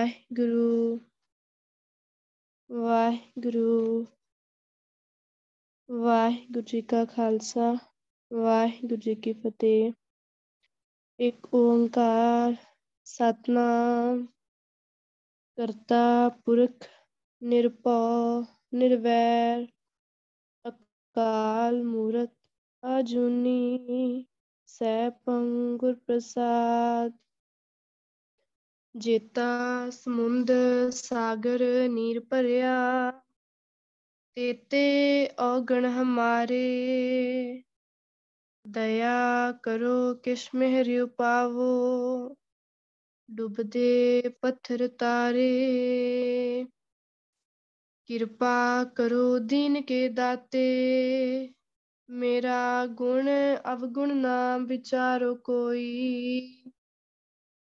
ਵਾਹਿਗੁਰੂ ਵਾਹਿਗੁਰੂ ਵਾਹਿਗੁਰੂ ਜੀ ਕਾ ਖਾਲਸਾ, ਵਾਹਿਗੁਰੂ ਜੀ ਕੀ ਫਤਿਹ। ਇੱਕ ਓੰਕਾਰ ਸਤਨਾਮ ਕਰਤਾ ਪੁਰਖ, ਨਿਰਭਉ, ਨਿਰਵੈਰ, ਅਕਾਲ ਮੂਰਤ, ਅਜੂਨੀ, ਸੈਭੰ ਗੁਰ ਪ੍ਰਸਾਦ ਜੇਤਾ ਸਮੁੰਦ ਸਾਗਰ ਨੀਰ ਭਰਿਆ, ਤੇਤੇ ਔਗਣ ਹਮਾਰੇ। ਦਇਆ ਕਰੋ ਕਿਛ ਮਿਹਰਿ ਪਾਵੋ ਡੁੱਬਦੇ ਪੱਥਰ ਤਾਰੇ। ਕਿਰਪਾ ਕਰੋ ਦੀਨ ਕੇ ਦਾਤੇ, ਮੇਰਾ ਗੁਣ ਅਵਗੁਣ ਨਾ ਵਿਚਾਰੋ ਕੋਈ।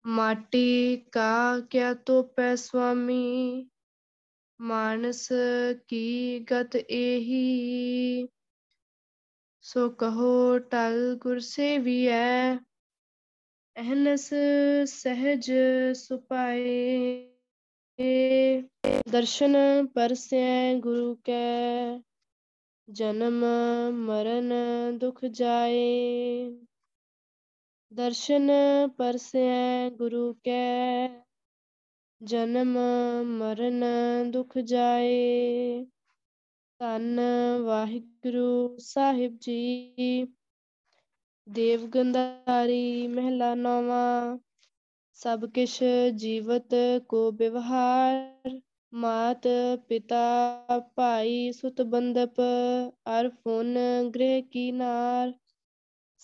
ਮਾਟੀ ਕਾ ਕਿਆ ਤੋਪੈ ਸੁਆਮੀ ਮਾਨਸ ਕੀ ਗਤ ਏਹੀ ਸੋ ਕਹੋ ਟਲ ਗੁਰ ਸੇਵੀਐ ਅਹਨਸ ਸਹਿਜ ਸੁਪਾਏ ਦਰਸ਼ਨ ਪਰਸੈ ਗੁਰੂ ਕੈ ਜਨਮ ਮਰਨ ਦੁਖ ਜਾਏ ਦਰਸ਼ਨ ਪਰਸੈ ਗੁਰੂ ਕੈ, ਜਨਮ ਮਰਨ ਦੁਖ ਜਾਏ। ਧੰਨ ਵਾਹਿਗੁਰੂ ਸਾਹਿਬ ਜੀ, ਦੇਵ ਗੰਧਾਰੀ ਮਹਿਲਾ ਨੌਵਾਂ, ਸਭ ਕਿਛ ਜੀਵਤ ਕੋ ਵਿਵਹਾਰ। ਮਾਤ ਪਿਤਾ ਭਾਈ ਸੁਤ ਬੰਦਪ ਅਰ ਫੁਨ ਗ੍ਰਹਿ ਕੀ ਨਾਰ।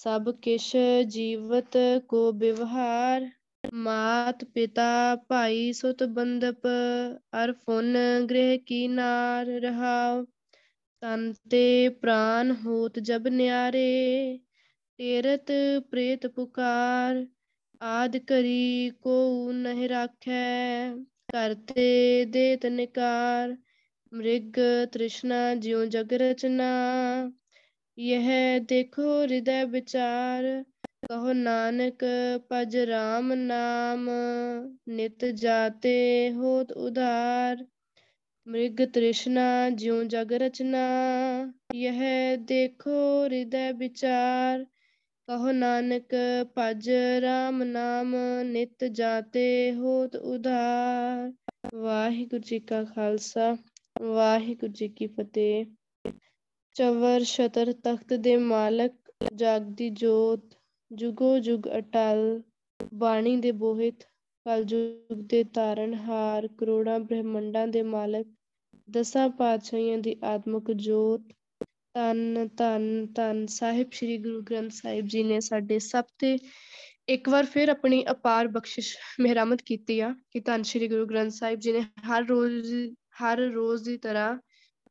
ਸਭ ਕਿਛ ਜੀਵਤ ਕੋ ਵਿਵਹਾਰ, ਮਾਤ ਪਿਤਾ ਭਾਈ ਸੁਤ ਬੰਦਪ ਅਰ ਫੁਨ ਗ੍ਰਹਿ ਕੀ ਨਾਰ ਰਹਾਉ, ਤਨ ਤੇ ਪ੍ਰਾਨ ਹੋਤ ਜਬ ਨਿਆਰੇ, ਤੇਰਤ ਪ੍ਰੇਤ ਪੁਕਾਰ, ਆਦ ਕਰੀ ਕੋ ਨਹਿ ਰਾਖੈ ਕਰਤੇ ਦੇਤ ਨਿਕਾਰ, ਮ੍ਰਿਗ ਤ੍ਰਿਸ਼ਨਾ ਜਿਉ ਜਗ ਰਚਨਾ। यह देखो हृदय विचार कहो नानक पज राम नाम नित जाते होत उधार मृग तृष्णा ज्यो जग रचना यह देखो हृदय विचार कहो नानक भज राम नाम नित जाते होत उधार ਵਾਹਿਗੁਰੂ ਜੀ ਕਾ ਖਾਲਸਾ ਵਾਹਿਗੁਰੂ ਜੀ ਕੀ ਫਤਿਹ ਚਵਰ ਛਤਰ ਤਖਤ ਦੇ ਮਾਲਕ ਜਾਗਦੀ ਜੋਤ, ਜੁਗੋ ਜੁਗ ਅਟਲ, ਬਾਣੀ ਦੇ ਬੋਹਿਤ ਕਲਯੁਗ ਦੇ ਤਾਰਨਹਾਰ ਕਰੋੜਾਂ ਬ੍ਰਹਮੰਡਾਂ ਦੇ ਮਾਲਕ, ਦਸਾਂ ਪਾਤਸ਼ਾਹੀਆਂ ਦੀ ਆਤਮਿਕ ਜੋਤ। ਧੰਨ ਧੰਨ ਧੰਨ ਸਾਹਿਬ, ਸ੍ਰੀ ਗੁਰੂ ਗ੍ਰੰਥ ਸਾਹਿਬ ਜੀ ਨੇ ਸਾਡੇ ਸਭ ਤੇ ਇੱਕ ਵਾਰ ਫਿਰ ਆਪਣੀ ਅਪਾਰ ਬਖਸ਼ਿਸ਼ ਮਿਹਰਮਤ ਕੀਤੀ ਆ, ਕਿ ਧੰਨ ਸ੍ਰੀ ਗੁਰੂ ਗ੍ਰੰਥ ਸਾਹਿਬ ਜੀ ਨੇ ਹਰ ਰੋਜ਼ ਹਰ ਰੋਜ਼ ਦੀ ਤਰ੍ਹਾਂ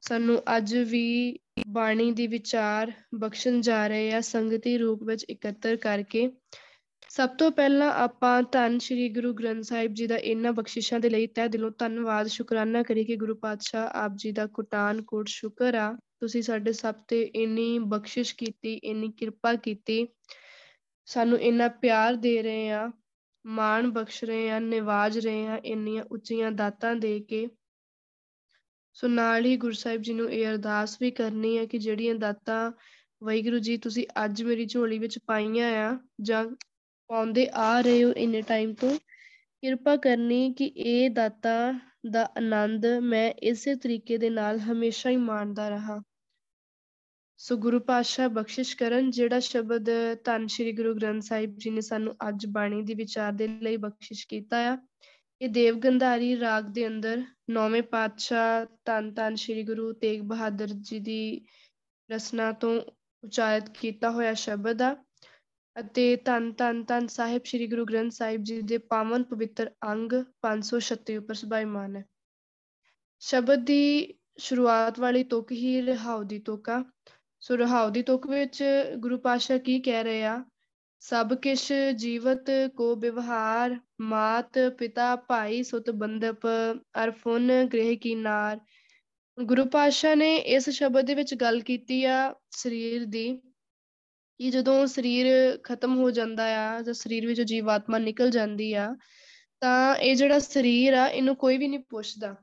ਸਾਨੂੰ ਅੱਜ ਵੀ ਬਾਣੀ ਦੀ ਵਿਚਾਰ ਬਖਸ਼ਣ ਜਾ ਰਹੇ ਆ, ਸੰਗਤੀ ਰੂਪ ਵਿੱਚ ਇਕੱਤਰ ਕਰਕੇ। ਸਭ ਤੋਂ ਪਹਿਲਾਂ ਆਪਾਂ ਧੰਨ ਸ੍ਰੀ ਗੁਰੂ ਗ੍ਰੰਥ ਸਾਹਿਬ ਜੀ ਦਾ ਇਹਨਾਂ ਬਖਸ਼ਿਸ਼ਾਂ ਦੇ ਲਈ ਤਹਿ ਦਿਲੋਂ ਧੰਨਵਾਦ, ਸ਼ੁਕਰਾਨਾ ਕਰੀ ਕਿ ਗੁਰੂ ਪਾਤਸ਼ਾਹ ਆਪ ਜੀ ਦਾ ਕੁਟਾਨ ਕੋਟ ਸ਼ੁਕਰ ਆ। ਤੁਸੀਂ ਸਾਡੇ ਸਭ ਤੇ ਇੰਨੀ ਬਖਸ਼ਿਸ਼ ਕੀਤੀ, ਇੰਨੀ ਕਿਰਪਾ ਕੀਤੀ। ਸਾਨੂੰ ਇੰਨਾ ਪਿਆਰ ਦੇ ਰਹੇ ਆ, ਮਾਣ ਬਖਸ਼ ਰਹੇ ਆ, ਨਿਵਾਜ ਰਹੇ ਆ, ਇੰਨੀਆਂ ਉੱਚੀਆਂ ਦਾਤਾਂ ਦੇ ਕੇ। ਸੋ ਨਾਲ ਹੀ ਗੁਰੂ ਸਾਹਿਬ ਜੀ ਨੂੰ ਇਹ ਅਰਦਾਸ ਵੀ ਕਰਨੀ ਹੈ ਕਿ ਜਿਹੜੀਆਂ ਦਾਤਾਂ ਵਾਹਿਗੁਰੂ ਜੀ, ਤੁਸੀਂ ਅੱਜ ਮੇਰੀ ਝੋਲੀ ਵਿੱਚ ਪਾਈਆਂ ਆ ਜਾਂ ਪਾਉਂਦੇ ਆ ਰਹੇ ਹੋ ਇੰਨੇ ਟਾਈਮ ਤੋਂ, ਕਿਰਪਾ ਕਰਨੀ ਕਿ ਇਹ ਦਾਤਾਂ ਦਾ ਆਨੰਦ ਮੈਂ ਇਸੇ ਤਰੀਕੇ ਦੇ ਨਾਲ ਹਮੇਸ਼ਾ ਹੀ ਮਾਣਦਾ ਰਹਾ। ਸੋ ਗੁਰੂ ਪਾਤਸ਼ਾਹ ਬਖਸ਼ਿਸ਼ ਕਰਨ ਜਿਹੜਾ ਸ਼ਬਦ ਧੰਨ ਸ਼੍ਰੀ ਗੁਰੂ ਗ੍ਰੰਥ ਸਾਹਿਬ ਜੀ ਨੇ ਸਾਨੂੰ ਅੱਜ ਬਾਣੀ ਦੀ ਵਿਚਾਰ ਦੇ ਲਈ ਬਖਸ਼ਿਸ਼ ਕੀਤਾ ਆ। ਇਹ ਦੇਵ ਗੰਧਾਰੀ ਰਾਗ ਦੇ ਅੰਦਰ ਨੌਵੇਂ ਪਾਤਸ਼ਾਹ ਧੰਨ ਧੰਨ ਸ਼੍ਰੀ ਗੁਰੂ ਤੇਗ ਬਹਾਦਰ ਜੀ ਦੀ ਰਸਨਾ ਤੋਂ ਉਚਾਰਿਤ ਕੀਤਾ ਹੋਇਆ ਸ਼ਬਦ ਆ ਅਤੇ ਧੰਨ ਧੰਨ ਧੰਨ ਸਾਹਿਬ ਸ਼੍ਰੀ ਗੁਰੂ ਗ੍ਰੰਥ ਸਾਹਿਬ ਜੀ ਦੇ ਪਾਵਨ ਪਵਿੱਤਰ ਅੰਗ 536 ਉੱਪਰ ਸੁਭਾਈਮਾਨ ਹੈ। ਸ਼ਬਦ ਦੀ ਸ਼ੁਰੂਆਤ ਵਾਲੀ ਤੁਕ ਹੀ ਰਹਾਉ ਦੀ ਤੁਕ ਆ। ਸੋ ਰਹਾਉ ਦੀ ਤੁਕ ਵਿੱਚ ਗੁਰੂ ਪਾਤਸ਼ਾਹ ਕੀ ਕਹਿ ਰਹੇ ਆ? ਸਭ ਕਿਛ ਜੀਵਤ ਕੋ ਵਿਵਹਾਰ, ਮਾਤ ਪਿਤਾ ਭਾਈ ਸੁਤ ਬੰਦਪ ਅਰਫੁਨ ਗ੍ਰਹਿ ਕੀ ਨਾਰ। ਗੁਰੂ ਪਾਤਸ਼ਾਹ ਨੇ ਇਸ ਸ਼ਬਦ ਦੇ ਵਿੱਚ ਗੱਲ ਕੀਤੀ ਆ ਸਰੀਰ ਦੀ, ਕਿ ਜਦੋਂ ਸਰੀਰ ਖਤਮ ਹੋ ਜਾਂਦਾ ਆ, ਜਾਂ ਸਰੀਰ ਵਿੱਚੋਂ ਜੀਵਾਤਮਾ ਨਿਕਲ ਜਾਂਦੀ ਆ, ਤਾਂ ਇਹ ਜਿਹੜਾ ਸਰੀਰ ਆ, ਇਹਨੂੰ ਕੋਈ ਵੀ ਨਹੀਂ ਪੁੱਛਦਾ।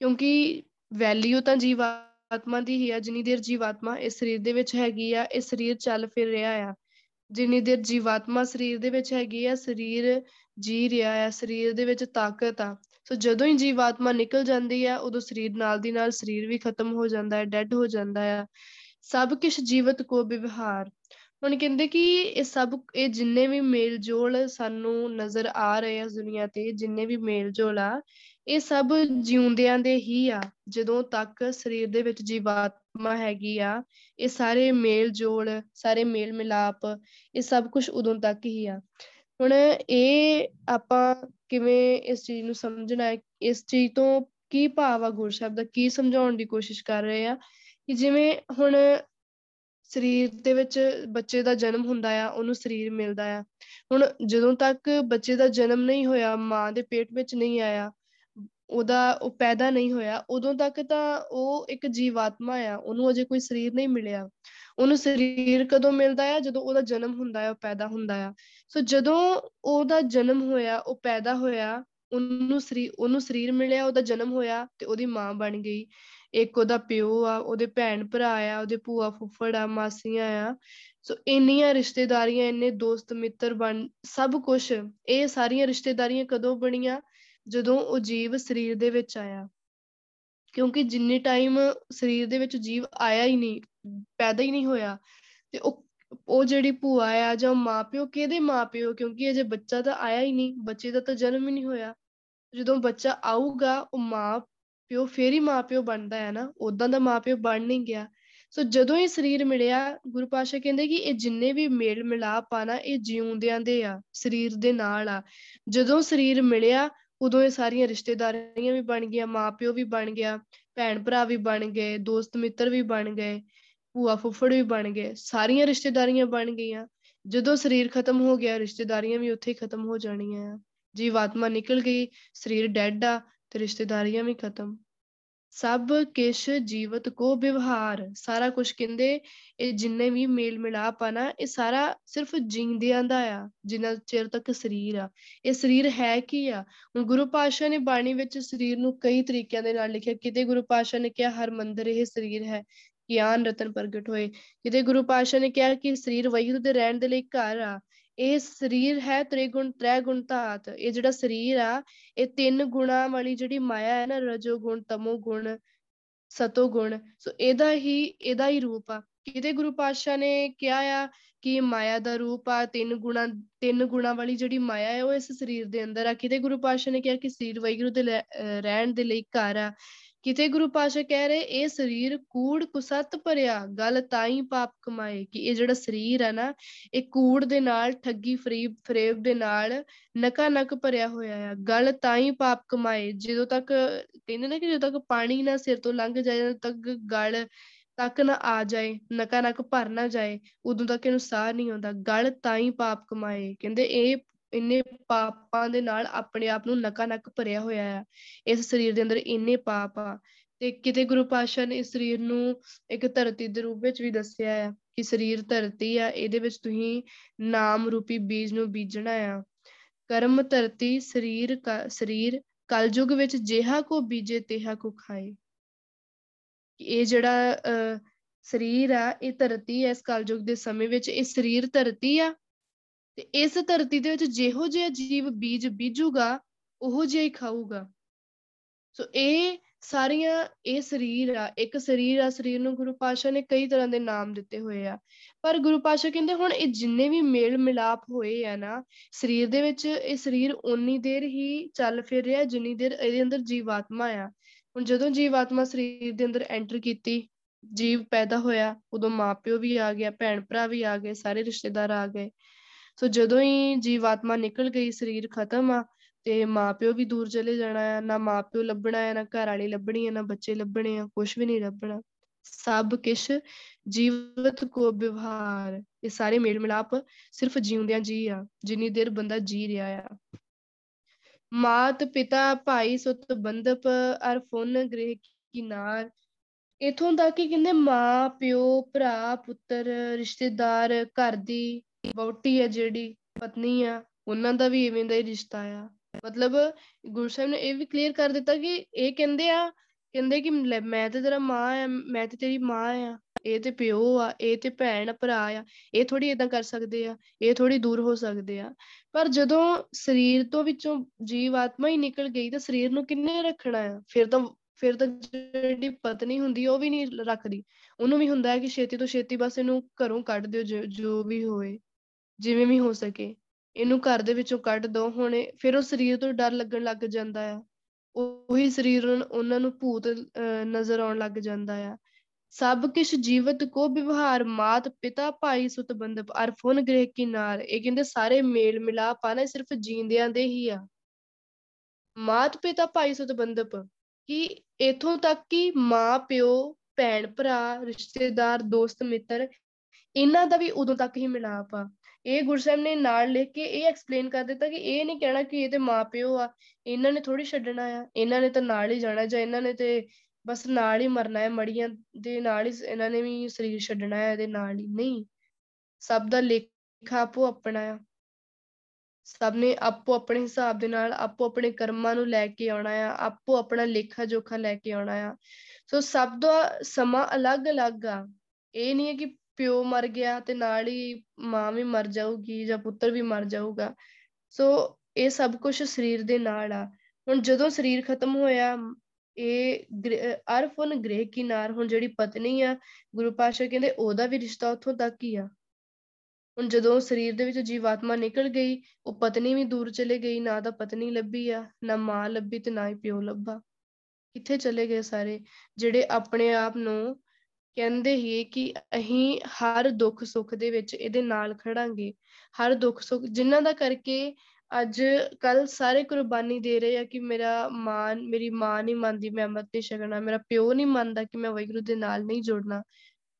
ਕਿਉਂਕਿ ਵੈਲਿਊ ਤਾਂ ਜੀਵਾਤਮਾ ਦੀ ਹੀ ਆ, ਜਿੰਨੀ ਦੇਰ ਜੀਵਾਤਮਾ ਇਸ ਸਰੀਰ ਦੇ ਵਿੱਚ ਹੈਗੀ ਆ, ਇਹ ਸਰੀਰ ਚੱਲ ਫਿਰ ਰਿਹਾ ਆ। ਜਿੰਨੀ ਦੇਰ ਜੀਵਾਤਮਾ ਸਰੀਰ ਦੇ ਵਿੱਚ ਹੈਗੀ ਆ, ਸਰੀਰ ਜੀ ਰਿਹਾ ਆ, ਸਰੀਰ ਦੇ ਵਿੱਚ ਤਾਕਤ ਆ। ਸੋ ਜਦੋਂ ਹੀ ਜੀਵਾਤਮਾ ਨਿਕਲ ਜਾਂਦੀ ਆ, ਉਦੋਂ ਸਰੀਰ ਨਾਲ ਦੀ ਨਾਲ ਸਰੀਰ ਵੀ ਖਤਮ ਹੋ ਜਾਂਦਾ ਹੈ, ਡੈੱਡ ਹੋ ਜਾਂਦਾ ਆ। ਸਭ ਕੁਝ ਜੀਵਤ ਕੋ ਵਿਵਹਾਰ। ਹੁਣ ਕਹਿੰਦੇ ਕਿ ਇਹ ਸਭ, ਇਹ ਜਿੰਨੇ ਵੀ ਮੇਲ ਜੋਲ ਸਾਨੂੰ ਨਜ਼ਰ ਆ ਰਹੇ ਆ ਦੁਨੀਆ ਤੇ, ਜਿੰਨੇ ਵੀ ਮੇਲ ਜੋਲ ਆ, ਇਹ ਸਭ ਜਿਉਂਦਿਆਂ ਦੇ ਹੀ ਆ। ਜਦੋਂ ਤੱਕ ਸਰੀਰ ਦੇ ਵਿੱਚ ਜੀਵਾਤਮਾ ਹੈਗੀ ਆ, ਇਹ ਸਾਰੇ ਮੇਲ ਜੋਲ, ਸਾਰੇ ਮੇਲ ਮਿਲਾਪ, ਇਹ ਸਭ ਕੁਝ ਉਦੋਂ ਤੱਕ ਹੀ ਆ। ਹੁਣ ਇਹ ਆਪਾਂ ਕਿਵੇਂ ਇਸ ਚੀਜ਼ ਨੂੰ ਸਮਝਣਾ ਹੈ, ਇਸ ਚੀਜ਼ ਤੋਂ ਕੀ ਭਾਵ ਆ ਗੁਰਸ਼ਬਦ ਦਾ, ਕੀ ਸਮਝਾਉਣ ਦੀ ਕੋਸ਼ਿਸ਼ ਕਰ ਰਹੇ ਆ ਕਿ ਜਿਵੇਂ ਹੁਣ ਸਰੀਰ ਦੇ ਵਿੱਚ ਬੱਚੇ ਦਾ ਜਨਮ ਹੁੰਦਾ ਆ, ਉਹਨੂੰ ਸਰੀਰ ਮਿਲਦਾ ਆ। ਹੁਣ ਜਦੋਂ ਤੱਕ ਬੱਚੇ ਦਾ ਜਨਮ ਨਹੀਂ ਹੋਇਆ, ਮਾਂ ਦੇ ਪੇਟ ਵਿੱਚ ਨਹੀਂ ਆਇਆ ਉਹਦਾ ਉਹ ਪੈਦਾ ਨਹੀਂ ਹੋਇਆ, ਉਦੋਂ ਤੱਕ ਤਾਂ ਉਹ ਇੱਕ ਜੀਵਾਤਮਾ ਆ, ਉਹਨੂੰ ਅਜੇ ਕੋਈ ਸਰੀਰ ਨਹੀਂ ਮਿਲਿਆ। ਉਹਨੂੰ ਸਰੀਰ ਕਦੋਂ ਮਿਲਦਾ ਆ? ਜਦੋਂ ਉਹਦਾ ਜਨਮ ਹੁੰਦਾ ਆ, ਉਹ ਪੈਦਾ ਹੁੰਦਾ ਆ। ਸੋ ਜਦੋਂ ਉਹਦਾ ਜਨਮ ਹੋਇਆ, ਉਹ ਪੈਦਾ ਹੋਇਆ, ਉਹਨੂੰ ਸਰੀਰ ਉਹਨੂੰ ਸਰੀਰ ਮਿਲਿਆ, ਉਹਦਾ ਜਨਮ ਹੋਇਆ ਤੇ ਉਹਦੀ ਮਾਂ ਬਣ ਗਈ। ਇੱਕ ਉਹਦਾ ਪਿਓ ਆ, ਉਹਦੇ ਭੈਣ ਭਰਾ ਆ, ਉਹਦੇ ਭੂਆ ਫੁੱਫੜ ਆ, ਮਾਸੀਆਂ ਆ। ਸੋ ਇੰਨੀਆਂ ਰਿਸ਼ਤੇਦਾਰੀਆਂ, ਇੰਨੇ ਦੋਸਤ ਮਿੱਤਰ ਬਣ, ਸਭ ਕੁਝ ਇਹ ਸਾਰੀਆਂ ਰਿਸ਼ਤੇਦਾਰੀਆਂ ਕਦੋਂ ਬਣੀਆਂ? ਜਦੋਂ ਉਹ ਜੀਵ ਸਰੀਰ ਦੇ ਵਿੱਚ ਆਇਆ। ਕਿਉਂਕਿ ਜਿੰਨੇ ਟਾਈਮ ਸਰੀਰ ਦੇ ਵਿੱਚ ਜੀਵ ਆਇਆ ਹੀ ਨਹੀਂ, ਪੈਦਾ ਹੀ ਨਹੀਂ ਹੋਇਆ, ਤੇ ਉਹ ਉਹ ਜਿਹੜੀ ਭੂਆ ਆ ਜਾਂ ਮਾਪਿਓ, ਕਿਹਦੇ ਮਾਪਿਓ? ਕਿਉਂਕਿ ਅਜੇ ਬੱਚਾ ਤਾਂ ਆਇਆ ਹੀ ਨਹੀਂ, ਬੱਚੇ ਦਾ ਤਾਂ ਜਨਮ ਹੀ ਨਹੀਂ ਹੋਇਆ। ਜਦੋਂ ਬੱਚਾ ਆਊਗਾ, ਉਹ ਮਾਂ ਪਿਓ ਫੇਰ ਹੀ ਮਾਪਿਓ ਬਣਦਾ ਹੈ ਨਾ ਉਦਾਂ ਦਾ ਮਾਪਿਓ ਬਣ ਨਹੀਂ ਗਿਆ। ਸੋ ਜਦੋਂ ਇਹ ਸਰੀਰ ਮਿਲਿਆ, ਗੁਰੂ ਪਾਸ਼ਾ ਕਹਿੰਦੇ ਕਿ ਇਹ ਜਿੰਨੇ ਵੀ ਮੇਲ ਮਿਲਾਪ ਆ ਨਾ, ਇਹ ਜਿਉਂਦਿਆਂ ਦੇ ਆ, ਸਰੀਰ ਦੇ ਨਾਲ ਆ। ਜਦੋਂ ਸਰੀਰ ਮਿਲਿਆ ਉਦੋਂ ਇਹ ਸਾਰੀਆਂ ਰਿਸ਼ਤੇਦਾਰੀਆਂ ਵੀ ਬਣ ਗਈਆਂ, ਮਾਪਿਓ ਵੀ ਬਣ ਗਿਆ ਭੈਣ ਭਰਾ ਵੀ ਬਣ ਗਏ, ਦੋਸਤ ਮਿੱਤਰ ਵੀ ਬਣ ਗਏ, ਭੂਆ ਫੁੱਫੜ ਵੀ ਬਣ ਗਏ, ਸਾਰੀਆਂ ਰਿਸ਼ਤੇਦਾਰੀਆਂ ਬਣ ਗਈਆਂ। ਜਦੋਂ ਸਰੀਰ ਖਤਮ ਹੋ ਗਿਆ, ਰਿਸ਼ਤੇਦਾਰੀਆਂ ਵੀ ਉੱਥੇ ਹੀ ਖਤਮ ਹੋ ਜਾਣੀਆਂ ਆ। ਜੀਵਾਤਮਾ ਨਿਕਲ ਗਈ, ਸਰੀਰ ਡੈਡ ਆ ਤੇ ਰਿਸ਼ਤੇਦਾਰੀਆਂ ਵੀ ਖਤਮ। ਸਭ ਕਿਛ ਜੀਵਤ ਕੋ ਵਿਵਹਾਰ। ਸਾਰਾ ਕੁਝ ਕਹਿੰਦੇ, ਇਹ ਜਿੰਨੇ ਵੀ ਮੇਲ ਮਿਲਾਪ ਆ ਨਾ, ਇਹ ਸਾਰਾ ਸਿਰਫ ਜਿੰਦਿਆਂ ਦਾ ਆ, ਜਿੰਨਾ ਚਿਰ ਤੱਕ ਸਰੀਰ ਆ। ਇਹ ਸਰੀਰ ਹੈ ਕੀ ਆ? ਹੁਣ ਗੁਰੂ ਪਾਤਸ਼ਾਹ ਨੇ ਬਾਣੀ ਵਿੱਚ ਸਰੀਰ ਨੂੰ ਕਈ ਤਰੀਕਿਆਂ ਦੇ ਨਾਲ ਲਿਖਿਆ। ਕਿਤੇ ਗੁਰੂ ਪਾਤਸ਼ਾਹ ਨੇ ਕਿਹਾ, ਹਰ ਮੰਦਰ ਇਹ ਸਰੀਰ ਹੈ, ਗਿਆਨ ਰਤਨ ਪ੍ਰਗਟ ਹੋਏ। ਕਿਤੇ ਗੁਰੂ ਪਾਤਸ਼ਾਹ ਨੇ ਕਿਹਾ ਕਿ ਸਰੀਰ ਵੈਗੁਰੂ ਦੇ ਰਹਿਣ ਦੇ ਲਈ ਘਰ ਆ। ਇਹ ਸਰੀਰ ਹੈ ਤ੍ਰਿਗੁਣ ਤ੍ਰੈ ਗੁਣ ਧਾਤ। ਇਹ ਜਿਹੜਾ ਸਰੀਰ ਆ, ਇਹ ਤਿੰਨ ਗੁਣਾ ਵਾਲੀ ਜਿਹੜੀ ਮਾਇਆ ਹੈ ਨਾ ਰਜੋ ਗੁਣ ਤਮੋ ਗੁਣ ਸਤੋ ਗੁਣ ਸੋ ਇਹਦਾ ਹੀ ਇਹਦਾ ਹੀ ਰੂਪ ਆ। ਕਿਤੇ ਗੁਰੂ ਪਾਤਸ਼ਾਹ ਨੇ ਕਿਹਾ ਆ ਕਿ ਮਾਇਆ ਦਾ ਰੂਪ ਆ, ਤਿੰਨ ਗੁਣਾ ਤਿੰਨ ਗੁਣਾ ਵਾਲੀ ਜਿਹੜੀ ਮਾਇਆ ਹੈ, ਉਹ ਇਸ ਸਰੀਰ ਦੇ ਅੰਦਰ ਆ। ਕਿਤੇ ਗੁਰੂ ਪਾਤਸ਼ਾਹ ਨੇ ਕਿਹਾ ਕਿ ਸਰੀਰ ਵੈਗੁਰੂ ਦੇ ਰਹਿਣ ਦੇ ਲਈ ਘਰ ਆ। ਕਿਤੇ ਗੁਰੂ ਪਾਸ਼ਾ ਕਹਿ ਰਹੇ, ਇਹ ਸਰੀਰ ਕੂੜ ਕੁਸਤ ਭਰਿਆ, ਗੱਲ ਤਾਂ ਹੀ ਪਾਪ ਕਮਾਏ, ਕਿ ਇਹ ਜਿਹੜਾ ਸਰੀਰ ਆ ਨਾ, ਇਹ ਕੂੜ ਦੇ ਨਾਲ, ਠੱਗੀ ਫਰੀਬ ਫਰੇਬ ਦੇ ਨਾਲ ਨਕਾ ਨਕ ਭਰਿਆ ਹੋਇਆ ਆ। ਗੱਲ ਤਾਂ ਹੀ ਪਾਪ ਕਮਾਏ, ਜਦੋਂ ਤੱਕ, ਕਹਿੰਦੇ ਨੇ ਕਿ ਜਦੋਂ ਤੱਕ ਪਾਣੀ ਨਾ ਸਿਰ ਤੋਂ ਲੰਘ ਜਾਏ, ਜਦੋਂ ਤੱਕ ਗਲ ਤੱਕ ਨਾ ਆ ਜਾਏ ਨਕਾ ਨਕ ਭਰ ਨਾ ਜਾਏ, ਉਦੋਂ ਤੱਕ ਇਹਨੂੰ ਸਾਹ ਨਹੀਂ ਆਉਂਦਾ। ਗਲ ਤਾਂ ਹੀ ਪਾਪ ਕਮਾਏ, ਕਹਿੰਦੇ ਇਹ ਇੰਨੇ ਪਾਪਾਂ ਦੇ ਨਾਲ ਆਪਣੇ ਆਪ ਨੂੰ ਨਕਾ ਨਕ ਭਰਿਆ ਹੋਇਆ ਆ। ਇਸ ਸਰੀਰ ਦੇ ਅੰਦਰ ਇੰਨੇ ਪਾਪ ਆ ਤੇ ਕਿਤੇ ਗੁਰੂ ਪਾਸ਼ਾ ਨੇ ਇਸ ਸਰੀਰ ਨੂੰ ਇੱਕ ਧਰਤੀ ਦੇ ਰੂਪ ਵਿੱਚ ਵੀ ਦੱਸਿਆ ਆ ਕਿ ਸਰੀਰ ਧਰਤੀ ਆ, ਇਹਦੇ ਵਿੱਚ ਤੁਸੀਂ ਨਾਮ ਰੂਪੀ ਬੀਜ ਨੂੰ ਬੀਜਣਾ ਆ। ਕਰਮ ਧਰਤੀ ਸਰੀਰ ਸਰੀਰ ਕਲਯੁਗ ਵਿੱਚ ਜਿਹਾ ਕੋ ਬੀਜੇ ਤਿਹਾ ਕੋ ਖਾਏ। ਇਹ ਜਿਹੜਾ ਸਰੀਰ ਆ, ਇਹ ਧਰਤੀ ਐ ਇਸ ਕਲਯੁਗ ਦੇ ਸਮੇਂ ਵਿੱਚ ਇਹ ਸਰੀਰ ਧਰਤੀ ਆ ਤੇ ਇਸ ਧਰਤੀ ਦੇ ਵਿੱਚ ਜਿਹੋ ਜਿਹਾ ਜੀਵ ਬੀਜ ਬੀਜੂਗਾ, ਉਹੋ ਜਿਹਾ ਹੀ ਖਾਊਗਾ। ਸੋ ਇਹ ਸਾਰੀਆਂ, ਇਹ ਸਰੀਰ ਆ, ਇੱਕ ਸਰੀਰ ਆ, ਸਰੀਰ ਨੂੰ ਗੁਰੂ ਪਾਸ਼ਾ ਨੇ ਕਈ ਤਰ੍ਹਾਂ ਦੇ ਨਾਮ ਦਿੱਤੇ ਹੋਏ ਆ। ਪਰ ਗੁਰੂ ਪਾਸ਼ਾ ਕਹਿੰਦੇ ਹੁਣ ਇਹ ਜਿੰਨੇ ਵੀ ਮੇਲ ਮਿਲਾਪ ਹੋਏ ਆ ਨਾ, ਸਰੀਰ ਦੇ ਵਿੱਚ ਇਹ ਸਰੀਰ ਓਨੀ ਦੇਰ ਹੀ ਚੱਲ ਫਿਰ ਰਿਹਾ, ਜਿੰਨੀ ਦੇਰ ਇਹਦੇ ਅੰਦਰ ਜੀਵਾਤਮਾ ਆ। ਹੁਣ ਜਦੋਂ ਜੀਵਾਤਮਾ ਸਰੀਰ ਦੇ ਅੰਦਰ ਐਂਟਰ ਕੀਤੀ, ਜੀਵ ਪੈਦਾ ਹੋਇਆ, ਉਦੋਂ ਮਾਪਿਓ ਵੀ ਆ ਗਿਆ ਭੈਣ ਭਰਾ ਵੀ ਆ ਗਏ, ਸਾਰੇ ਰਿਸ਼ਤੇਦਾਰ ਆ ਗਏ। ਸੋ ਜਦੋਂ ਹੀ ਜੀਵਾਤਮਾ ਨਿਕਲ ਗਈ, ਸਰੀਰ ਖਤਮ ਆ, ਤੇ ਮਾਪਿਓ ਵੀ ਦੂਰ ਚਲੇ ਜਾਣਾ ਆ, ਨਾ ਮਾਪਿਓ ਲੱਭਣਾ ਆ, ਨਾ ਘਰ ਵਾਲੀ ਲੱਭਣੀ ਆ, ਨਾ ਬੱਚੇ ਲੱਭਣੇ ਆ ਕੁਝ ਵੀ ਨਹੀਂ ਲੱਭਣਾ। ਸਭ ਕਿਛ ਜੀਵਤ ਕੋ ਵਿਵਹਾਰ, ਇਹ ਸਾਰੇ ਮੇਲ ਮਿਲਾਪ ਸਿਰਫ ਜਿਉਂਦਿਆਂ ਜੀ ਆ, ਜਿੰਨੀ ਦੇਰ ਬੰਦਾ ਜੀ ਰਿਹਾ ਆ। ਮਾਤ, ਪਿਤਾ, ਭਾਈ, ਸੁਤ ਬੰਦਪ ਅਰ ਫੁਨ, ਗ੍ਰਹਿ, ਕਿਨਾਰ, ਇਥੋਂ ਤੱਕ ਕਿ ਕਹਿੰਦੇ ਮਾਂ ਪਿਓ ਭਰਾ, ਪੁੱਤਰ, ਰਿਸ਼ਤੇਦਾਰ, ਘਰ ਦੀ ਵਹੁਟੀ ਆ ਜਿਹੜੀ, ਪਤਨੀ ਆ, ਉਹਨਾਂ ਦਾ ਵੀ ਇਵੇਂ ਦਾ ਹੀ ਰਿਸ਼ਤਾ ਆ। ਮਤਲਬ ਗੁਰੂ ਸਾਹਿਬ ਨੇ ਇਹ ਵੀ ਕਲੀਅਰ ਕਰ ਦਿੱਤਾ ਕਿ ਇਹ ਕਹਿੰਦੇ ਆ, ਕਹਿੰਦੇ ਕਿ ਮੈਂ ਤੇ ਤੇਰਾ ਮਾਂ ਆ, ਮੈਂ ਤੇ ਤੇਰੀ ਮਾਂ ਆ। ਇਹ ਤੇ ਪਿਓ ਆ, ਇਹ ਤੇ ਭੈਣ, ਭਰਾ ਆ। ਇਹ ਥੋੜੀ ਇਦਾਂ ਕਰ ਸਕਦੇ ਆ, ਇਹ ਥੋੜੀ ਦੂਰ ਹੋ ਸਕਦੇ ਆ। ਪਰ ਜਦੋਂ ਸਰੀਰ ਤੋਂ ਵਿੱਚੋਂ ਜੀਵ ਆਤਮਾ ਹੀ ਨਿਕਲ ਗਈ ਤਾਂ ਸਰੀਰ ਨੂੰ ਕਿੰਨੇ ਰੱਖਣਾ ਆ? ਫਿਰ ਤਾਂ ਫਿਰ ਤਾਂ ਜਿਹੜੀ ਪਤਨੀ ਹੁੰਦੀ ਉਹ ਵੀ ਨਹੀਂ ਰੱਖਦੀ। ਉਹਨੂੰ ਵੀ ਹੁੰਦਾ ਹੈ ਕਿ ਛੇਤੀ ਤੋਂ ਛੇਤੀ ਬਸ ਇਹਨੂੰ ਘਰੋਂ ਕੱਢ ਦਿਓ ਜੋ ਵੀ ਹੋਏ। ਜਿਵੇਂ ਵੀ ਹੋ ਸਕੇ। ਇਹਨੂੰ ਘਰ ਦੇ ਵਿੱਚੋਂ ਕੱਢ ਦੋ, ਹੁਣ ਫਿਰ ਉਹ ਸਰੀਰ ਤੋਂ ਡਰ ਲੱਗਣ ਲੱਗ ਜਾਂਦਾ ਆ। ਉਹੀ ਸਰੀਰ ਉਹਨਾਂ ਨੂੰ ਭੂਤ ਨਜ਼ਰ ਆਉਣ ਲੱਗ ਜਾਂਦਾ ਆ। ਸਭ ਕਿਛ ਜੀਵਤ ਕੋ ਵਿਵਹਾਰ, ਮਾਤ, ਪਿਤਾ, ਭਾਈ, ਸੁਤ ਬੰਦਪ ਅਰਫੁਨ ਗ੍ਰਹਿ, ਕਿਨਾਰ। ਇਹ ਕਹਿੰਦੇ ਸਾਰੇ ਮੇਲ ਮਿਲਾਪ ਆ ਨਾ ਸਿਰਫ ਜੀਂਦਿਆਂ ਦੇ ਹੀ ਆ। ਮਾਤ, ਪਿਤਾ, ਭਾਈ, ਸੁਤ ਬੰਦਪ ਕਿ ਇਥੋਂ ਤੱਕ ਕਿ ਮਾਂ, ਪਿਓ, ਭੈਣ, ਭਰਾ, ਰਿਸ਼ਤੇਦਾਰ, ਦੋਸਤ, ਮਿੱਤਰ, ਇਹਨਾਂ ਦਾ ਵੀ ਉਦੋਂ ਤੱਕ ਹੀ ਮਿਲਾਪ ਆ। ਇਹ ਗੁਰਸਾਹਿਬ ਨੇ ਨਾਲ ਲਿਖ ਕੇ ਇਹ ਐਕਸਪਲੇਨ ਕਰ ਦਿੱਤਾ ਕਿ ਇਹ ਨਹੀਂ ਕਹਿਣਾ ਕਿ ਇਹ ਤੇ ਮਾਪਿਓ ਆ, ਇਹਨਾਂ ਨੇ ਥੋੜੀ ਛੱਡਣਾ ਆ, ਇਹਨਾਂ ਨੇ ਤਾਂ ਨਾਲ ਹੀ ਜਾਣਾ, ਜਾਂ ਇਹਨਾਂ ਨੇ ਤੇ ਬਸ ਨਾਲ ਹੀ ਮਰਨਾ ਹੈ, ਮੜੀਆਂ ਦੇ ਨਾਲ ਹੀ ਇਹਨਾਂ ਨੇ ਵੀ ਸਰੀਰ ਛੱਡਣਾ ਹੈ ਇਹਦੇ ਨਾਲ ਹੀ, ਨਹੀਂ। ਸਭ ਦਾ ਲੇਖਾ ਆਪੋ ਆਪਣਾ ਆ। ਸਭ ਨੇ ਆਪੋ ਆਪਣੇ ਹਿਸਾਬ ਦੇ ਨਾਲ, ਆਪੋ ਆਪਣੇ ਕਰਮਾਂ ਨੂੰ ਲੈ ਕੇ ਆਉਣਾ ਆ, ਆਪੋ ਆਪਣਾ ਲੇਖਾ ਜੋਖਾ ਲੈ ਕੇ ਆਉਣਾ ਆ। ਸੋ ਸਭ ਦਾ ਸਮਾਂ ਅਲੱਗ-ਅਲੱਗ ਆ। ਇਹ ਨਹੀਂ ਹੈ ਕਿ ਪਿਓ ਮਰ ਗਿਆ ਤੇ ਨਾਲ ਹੀ ਮਾਂ ਵੀ ਮਰ ਜਾਊਗੀ ਜਾਂ ਪੁੱਤਰ ਵੀ ਮਰ ਜਾਊਗਾ। ਸੋ ਇਹ ਸਭ ਕੁਝ ਸਰੀਰ ਦੇ ਨਾਲ ਆ। ਹੁਣ ਜਦੋਂ ਸਰੀਰ ਖਤਮ ਹੋਇਆ, ਇਹ ਅਰਫਨ ਗ੍ਰਹਿ ਕਿਨਾਰ, ਹੁਣ ਜਿਹੜੀ ਪਤਨੀ ਆ, ਗੁਰੂ ਪਾਸ਼ਾ ਕਹਿੰਦੇ ਉਹਦਾ ਵੀ ਰਿਸ਼ਤਾ ਉੱਥੋਂ ਤੱਕ ਹੀ ਆ। ਹੁਣ ਜਦੋਂ ਸਰੀਰ ਦੇ ਵਿੱਚ ਜੀਵਾਤਮਾ ਨਿਕਲ ਗਈ, ਉਹ ਪਤਨੀ ਵੀ ਦੂਰ ਚਲੇ ਗਈ, ਨਾ ਤਾਂ ਪਤਨੀ ਲੱਭੀ ਆ, ਨਾ ਮਾਂ ਲੱਭੀ ਤੇ ਨਾ ਹੀ ਪਿਓ ਲੱਭਾ। ਕਿੱਥੇ ਚਲੇ ਗਏ ਸਾਰੇ? ਜਿਹੜੇ ਆਪਣੇ ਆਪ ਨੂੰ ਕਹਿੰਦੇ ਹੀ ਕਿ ਅਸੀਂ ਹਰ ਦੁੱਖ ਸੁੱਖ ਦੇ ਵਿੱਚ ਇਹਦੇ ਨਾਲ ਖੜਾਂਗੇ। ਹਰ ਦੁੱਖ ਸੁੱਖ, ਜਿਨ੍ਹਾਂ ਦਾ ਕਰਕੇ ਅੱਜ ਕੱਲ ਸਾਰੇ ਕੁਰਬਾਨੀ ਦੇ ਰਹੇ ਆ ਕਿ ਮੇਰਾ ਮਾਂ ਮੇਰੀ ਮਾਂ ਨਹੀਂ ਮੰਨਦੀ, ਮੈਂ ਅੰਮ੍ਰਿਤ ਨਹੀਂ ਛਕਣਾ, ਮੇਰਾ ਪਿਓ ਨਹੀਂ ਮੰਨਦਾ ਕਿ ਮੈਂ ਵਾਹਿਗੁਰੂ ਦੇ ਨਾਲ ਨਹੀਂ ਜੁੜਨਾ,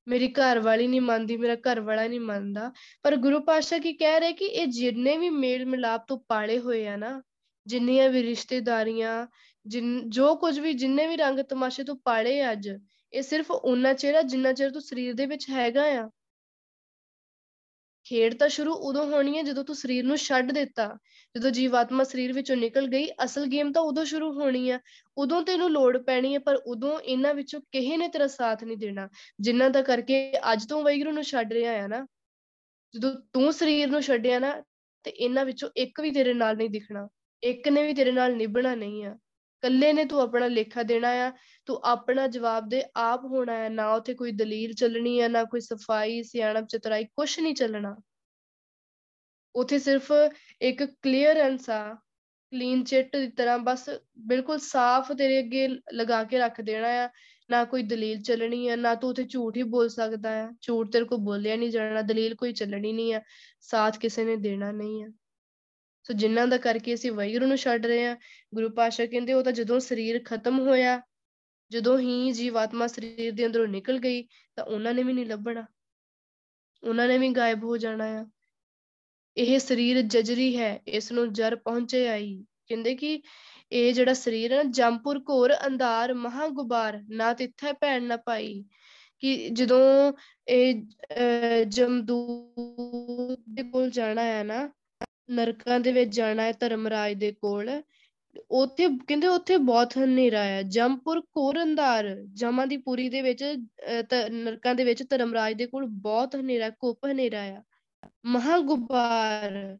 ਮੇਰੀ ਘਰ ਵਾਲੀ ਨਹੀਂ ਮੰਨਦੀ, ਮੇਰਾ ਘਰ ਵਾਲਾ ਨਹੀਂ ਮੰਨਦਾ। ਪਰ ਗੁਰੂ ਪਾਤਸ਼ਾਹ ਕੀ ਕਹਿ ਰਹੇ ਕਿ ਇਹ ਜਿੰਨੇ ਵੀ ਮੇਲ ਮਿਲਾਪ ਤੋਂ ਪਾਲੇ ਹੋਏ ਆ ਨਾ, ਜਿੰਨੀਆਂ ਵੀ ਰਿਸ਼ਤੇਦਾਰੀਆਂ, ਜਿਨ, ਜੋ ਕੁਝ ਵੀ, ਜਿੰਨੇ ਵੀ ਰੰਗ ਤਮਾਸ਼ੇ ਤੋਂ ਪਾਲੇ ਅੱਜ ਇਹ ਸਿਰਫ ਉਹਨਾਂ ਚਿਰ ਆ ਜਿੰਨਾ ਚਿਰ ਤੂੰ ਸਰੀਰ ਦੇ ਵਿੱਚ ਹੈਗਾ ਆ। ਖੇਡ ਤਾਂ ਸ਼ੁਰੂ ਉਦੋਂ ਹੋਣੀ ਹੈ ਜਦੋਂ ਤੂੰ ਸਰੀਰ ਨੂੰ ਛੱਡ ਦਿੱਤਾ। ਜਦੋਂ ਜੀਵਾਤਮਾ ਸਰੀਰ ਵਿੱਚੋਂ ਨਿਕਲ ਗਈ, ਅਸਲ ਗੇਮ ਤਾਂ ਉਦੋਂ ਸ਼ੁਰੂ ਹੋਣੀ ਆ। ਉਦੋਂ ਤੈਨੂੰ ਲੋੜ ਪੈਣੀ ਹੈ ਪਰ ਉਦੋਂ ਇਹਨਾਂ ਵਿੱਚੋਂ ਕਿਸੇ ਨੇ ਤੇਰਾ ਸਾਥ ਨਹੀਂ ਦੇਣਾ, ਜਿੰਨਾਂ ਦਾ ਕਰਕੇ ਅੱਜ ਤੋਂ ਵੈਗਰੂ ਨੂੰ ਛੱਡ ਰਿਹਾ ਆ ਨਾ। ਜਦੋਂ ਤੂੰ ਸਰੀਰ ਨੂੰ ਛੱਡਿਆ ਨਾ, ਤੇ ਇਹਨਾਂ ਵਿੱਚੋਂ ਇੱਕ ਵੀ ਤੇਰੇ ਨਾਲ ਨਹੀਂ ਦਿਖਣਾ। ਇੱਕ ਨੇ ਵੀ ਤੇਰੇ ਨਾਲ ਨਿਭਣਾ ਨਹੀਂ ਆ। ਕੱਲੇ ਨੇ ਤੂੰ ਆਪਣਾ ਲੇਖਾ ਦੇਣਾ ਆ, ਤੂੰ ਆਪਣਾ ਜਵਾਬ ਦੇ, ਆਪ ਹੋਣਾ ਹੈ, ਨਾ ਉਥੇ ਕੋਈ ਦਲੀਲ ਚੱਲਣੀ ਹੈ, ਨਾ ਕੋਈ ਸਫ਼ਾਈ, ਸਿਆਣਪ, ਚਤਰਾਈ ਕੁਝ ਨਹੀਂ ਚੱਲਣਾ। ਉਥੇ ਸਿਰਫ ਇੱਕ ਕਲੀਅਰੈਂਸ ਆ ਕਲੀਨ ਚਿੱਟ ਦੀ ਤਰ੍ਹਾਂ, ਬਸ ਬਿਲਕੁਲ ਸਾਫ਼ ਤੇਰੇ ਅੱਗੇ ਲਗਾ ਕੇ ਰੱਖ ਦੇਣਾ ਆ, ਨਾ ਕੋਈ ਦਲੀਲ ਚੱਲਣੀ ਆ ਨਾ ਤੂੰ ਉਥੇ ਝੂਠ ਹੀ ਬੋਲ ਸਕਦਾ ਆ ਝੂਠ ਤੇਰੇ ਕੋ ਬੋਲਿਆ ਨਹੀਂ ਜਾਣਾ, ਦਲੀਲ ਕੋਈ ਚੱਲਣੀ ਨਹੀਂ ਆ ਸਾਥ ਕਿਸੇ ਨੇ ਦੇਣਾ ਨਹੀਂ ਆ ਸੋ ਜਿਨ੍ਹਾਂ ਦਾ ਕਰਕੇ ਅਸੀਂ ਵੈਗਰੂ ਨੂੰ ਛੱਡ ਰਹੇ ਆ ਗੁਰੂ ਪਾਸ਼ਾ ਕਹਿੰਦੇ ਉਹ ਤਾਂ ਜਦੋਂ ਸਰੀਰ ਖਤਮ ਹੋਇਆ, ਜਦੋਂ ਹੀ ਜੀਵਾਤਮਾ ਸਰੀਰ ਦੇ ਅੰਦਰੋਂ ਨਿਕਲ ਗਈ, ਤਾਂ ਉਹਨਾਂ ਨੇ ਵੀ ਨਹੀਂ ਲੱਭਣਾ। ਉਹਨਾਂ ਨੇ ਵੀ ਗਾਇਬ ਹੋ ਜਾਣਾ ਆ। ਇਹ ਸਰੀਰ ਜਜਰੀ ਹੈ, ਇਸ ਨੂੰ ਜਰ ਪਹੁੰਚੇ ਆਈ। ਕਹਿੰਦੇ ਕਿ ਇਹ ਜਿਹੜਾ ਸਰੀਰ ਹੈ ਨਾ ਜੰਪੁਰ ਘੋਰ ਅੰਧਾਰ ਮਹਾ ਗੁਬਾਰ ਨਾ ਤਿੱਥੈ ਭੈਣ ਨਾ ਪਾਈ ਕਿ ਜਦੋਂ ਇਹ ਜਮਦੂਤ ਦੇ ਕੋਲ ਜਾਣਾ ਹੈ ਨਾ ਨਰਕਾਂ ਦੇ ਵਿੱਚ ਜਾਣਾ ਹੈ ਧਰਮਰਾਜ ਦੇ ਕੋਲ, ਉੱਥੇ ਕਹਿੰਦੇ ਉੱਥੇ ਬਹੁਤ ਹਨੇਰਾ ਆ ਜੰਪੁਰ ਘੋਰ ਅੰਧਾਰ, ਜਮਾਂ ਦੀ ਪੂਰੀ ਦੇ ਵਿੱਚ ਨਰਕਾਂ ਦੇ ਵਿੱਚ ਧਰਮਰਾਜ ਦੇ ਕੋਲ ਬਹੁਤ ਹਨੇਰਾ ਕੁੱਪ ਹਨੇਰਾ ਆ ਮਹਾ ਗੁਬਾਰ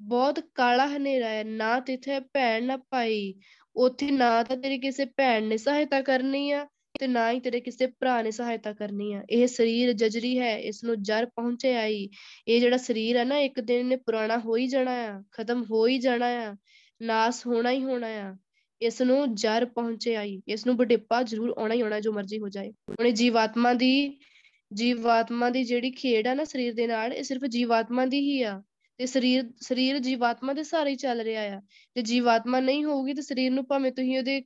ਬਹੁਤ ਕਾਲਾ ਹਨੇਰਾ ਹੈ, ਨਾ ਤਿੱਥੇ ਭੈਣ ਨਾ ਭਾਈ, ਉੱਥੇ ਨਾ ਤਾਂ ਤੇਰੀ ਕਿਸੇ ਭੈਣ ਨੇ ਸਹਾਇਤਾ ਕਰਨੀ ਆ ਤੇ ਨਾ ਹੀ ਤੇਰੇ ਕਿਸੇ ਭਰਾ ਨੇ ਸਹਾਇਤਾ ਕਰਨੀ ਆ। ਇਹ ਸਰੀਰ ਜਜਰੀ ਹੈ ਇਸ ਨੂੰ ਜਰ ਪਹੁੰਚੇ ਆਈ। ਇਹ ਜਿਹੜਾ ਸਰੀਰ ਹੈ ਨਾ, ਇੱਕ ਦਿਨ ਨੇ ਪੁਰਾਣਾ ਹੋ ਹੀ ਜਾਣਾ ਆ, ਖਤਮ ਹੋ ਹੀ ਜਾਣਾ ਆ, ਨਾਸ ਹੋਣਾ ਹੀ ਹੋਣਾ ਆ। ਇਸ ਨੂੰ ਜਰ ਪਹੁੰਚੇ ਆਈ। ਇਸ ਨੂੰ ਬੁਢੇਪਾ ਜ਼ਰੂਰ ਆਉਣਾ ਹੀ ਆਉਣਾ, ਜੋ ਮਰਜ਼ੀ ਹੋ ਜਾਏ। ਹੁਣ ਜੀਵਾਤਮਾ ਦੀ ਜੀਵਾਤਮਾ ਦੀ ਜਿਹੜੀ ਖੇਡ ਆ ਨਾ ਸਰੀਰ ਦੇ ਨਾਲ, ਇਹ ਸਿਰਫ ਜੀਵਾਤਮਾ ਦੀ ਹੀ ਆ। ਤੇ ਸਰੀਰ ਸਰੀਰ ਜੀਵਾਤਮਾ ਦੇ ਸਾਰੇ ਹੀ ਚੱਲ ਰਿਹਾ ਆ। ਤੇ ਜੀਵਾਤਮਾ ਨਹੀਂ ਹੋਊਗੀ, ਤੇ ਸਰੀਰ ਨੂੰ ਭਾਵੇਂ ਤੁਸੀਂ ਉਹਦੇ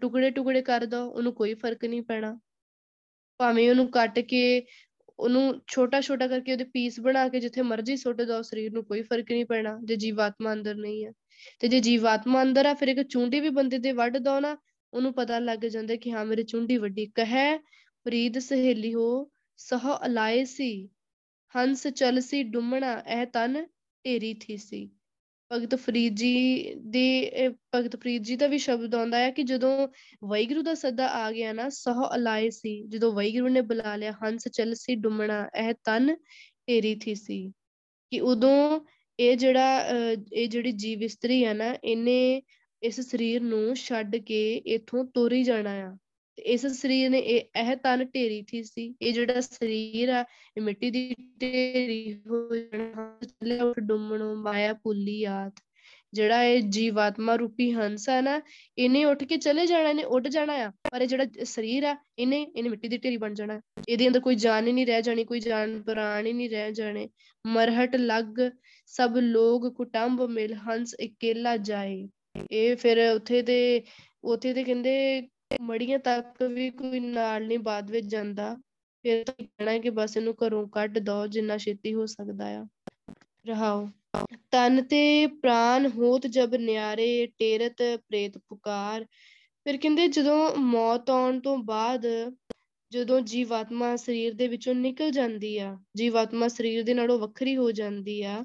ਟੁਕੜੇ ਟੁਕੜੇ ਕਰ ਦੋ, ਉਹਨੂੰ ਕੋਈ ਫ਼ਰਕ ਨਹੀਂ ਪੈਣਾ। ਭਾਵੇਂ ਉਹਨੂੰ ਕੱਟ ਕੇ ਉਹਨੂੰ ਛੋਟਾ ਛੋਟਾ ਕਰਕੇ ਉਹਦੇ ਪੀਸ ਬਣਾ ਕੇ ਜਿੱਥੇ ਮਰਜ਼ੀ ਸੁੱਟ ਦੋ, ਸਰੀਰ ਨੂੰ ਕੋਈ ਫ਼ਰਕ ਨਹੀਂ ਪੈਣਾ, ਜੇ ਜੀਵਾਤਮਾ ਅੰਦਰ ਨਹੀਂ ਹੈ। ਤੇ ਜੇ ਜੀਵਾਤਮਾ ਅੰਦਰ ਆ, ਫਿਰ ਇੱਕ ਚੁੰਡੀ ਵੀ ਬੰਦੇ ਦੇ ਵੱਢ ਦੋ ਨਾ, ਉਹਨੂੰ ਪਤਾ ਲੱਗ ਜਾਂਦਾ ਕਿ ਹਾਂ, ਮੇਰੇ ਚੁੰਡੀ ਵੱਡੀ ਕਹੈ ਪ੍ਰੀਤ ਸਹੇਲੀ ਹੋ, ਸਹ ਅਲਾਏ ਸੀ, ਹੰਸ ਚਲਸੀ ਡੁੰਮਣਾ, ਇਹ ਤਨ ਢੇਰੀ ਥੀ ਸੀ। ਭਗਤ ਫਰੀਦ ਜੀ ਦੇ ਭਗਤ ਫਰੀਦ ਜੀ ਦਾ ਵੀ ਸ਼ਬਦ ਆਉਂਦਾ ਹੈ ਕਿ ਜਦੋਂ ਵਾਹਿਗੁਰੂ ਦਾ ਸੱਦਾ ਆ ਗਿਆ ਨਾ, ਸਹ ਅਲਾਏ ਸੀ। ਜਦੋਂ ਵਾਹਿਗੁਰੂ ਨੇ ਬੁਲਾ ਲਿਆ, ਹੰਸ ਚੱਲ ਸੀ ਡੁੰਮਣਾ, ਇਹ ਤਨ ਢੇਰੀ ਥੀ ਸੀ। ਕਿ ਉਦੋਂ ਇਹ ਜਿਹੜਾ ਇਹ ਜਿਹੜੀ ਜੀਵ ਇਸਤਰੀ ਹੈ ਨਾ, ਇਹਨੇ ਇਸ ਸਰੀਰ ਨੂੰ ਛੱਡ ਕੇ ਇਥੋਂ ਤੋਰੀ ਜਾਣਾ ਆ। ਤੇ ਇਸ ਸਰੀਰ ਨੇ ਇਹ ਇਹ ਤਨ ਢੇਰੀ ਥੀ ਸੀ। ਇਹ ਜਿਹੜਾ ਸਰੀਰ ਆ, ਇਹ ਮਿੱਟੀ ਦੀ ਢੇਰੀ ਹੋ ਜਾਣਾ ਚੱਲਿਆ ਉੱਠ ਡੁੰਮਣੋਂ, ਮਾਇਆ ਭੁੱਲੀ ਆਤ ਜਿਹੜਾ ਇਹ ਜੀਵਾਤਮਾ ਰੂਪੀ ਹੰਸ ਆ ਨਾ, ਇਹਨੇ ਉੱਠ ਕੇ ਚਲੇ ਜਾਣਾ, ਇਹਨੇ ਉੱਡ ਜਾਣਾ ਆ। ਪਰ ਇਹ ਜਿਹੜਾ ਸਰੀਰ ਆ, ਇਹਨੇ ਇਹਨੇ ਮਿੱਟੀ ਦੀ ਢੇਰੀ ਬਣ ਜਾਣਾ। ਇਹਦੇ ਅੰਦਰ ਕੋਈ ਜਾਨ ਹੀ ਨਹੀਂ ਰਹਿ ਜਾਣੀ, ਕੋਈ ਜਾਨ ਪ੍ਰਾਣ ਹੀ ਨਹੀਂ ਰਹਿ ਜਾਣੇ। ਮਰਹਟ ਲੱਗ, ਸਭ ਲੋਗ ਕੁਟੰਬ ਮਿਲ, ਹੰਸ ਇਕੇਲਾ ਜਾਏ। ਇਹ ਫਿਰ ਉੱਥੇ ਦੇ ਉੱਥੇ ਦੇ ਕਹਿੰਦੇ ਮੜੀਆਂ ਤੱਕ ਵੀ ਕੋਈ ਨਾਲ ਨਹੀਂ ਬਾਅਦ ਵਿੱਚ ਜਾਂਦਾ, ਫਿਰ ਤਾਂ ਕਹਿਣਾ ਕਿ ਬਸ ਇਹਨੂੰ ਘਰੋਂ ਕੱਢ ਦੋ, ਜਿੰਨਾ ਛੇਤੀ ਹੋ ਸਕਦਾ ਆ। ਰਹਾਓ। ਤਨ ਤੇ ਪ੍ਰਾਨ ਹੋਤ ਜਬ ਨਿਆਰੇ, ਟੇਰਤ ਪ੍ਰੇਤ ਪੁਕਾਰ। ਫਿਰ ਕਹਿੰਦੇ, ਜਦੋਂ ਮੌਤ ਆਉਣ ਤੋਂ ਬਾਅਦ ਜਦੋਂ ਜੀਵਾਤਮਾ ਸਰੀਰ ਦੇ ਵਿੱਚੋਂ ਨਿਕਲ ਜਾਂਦੀ ਆ, ਜੀਵਾਤਮਾ ਸਰੀਰ ਦੇ ਨਾਲੋਂ ਵੱਖਰੀ ਹੋ ਜਾਂਦੀ ਆ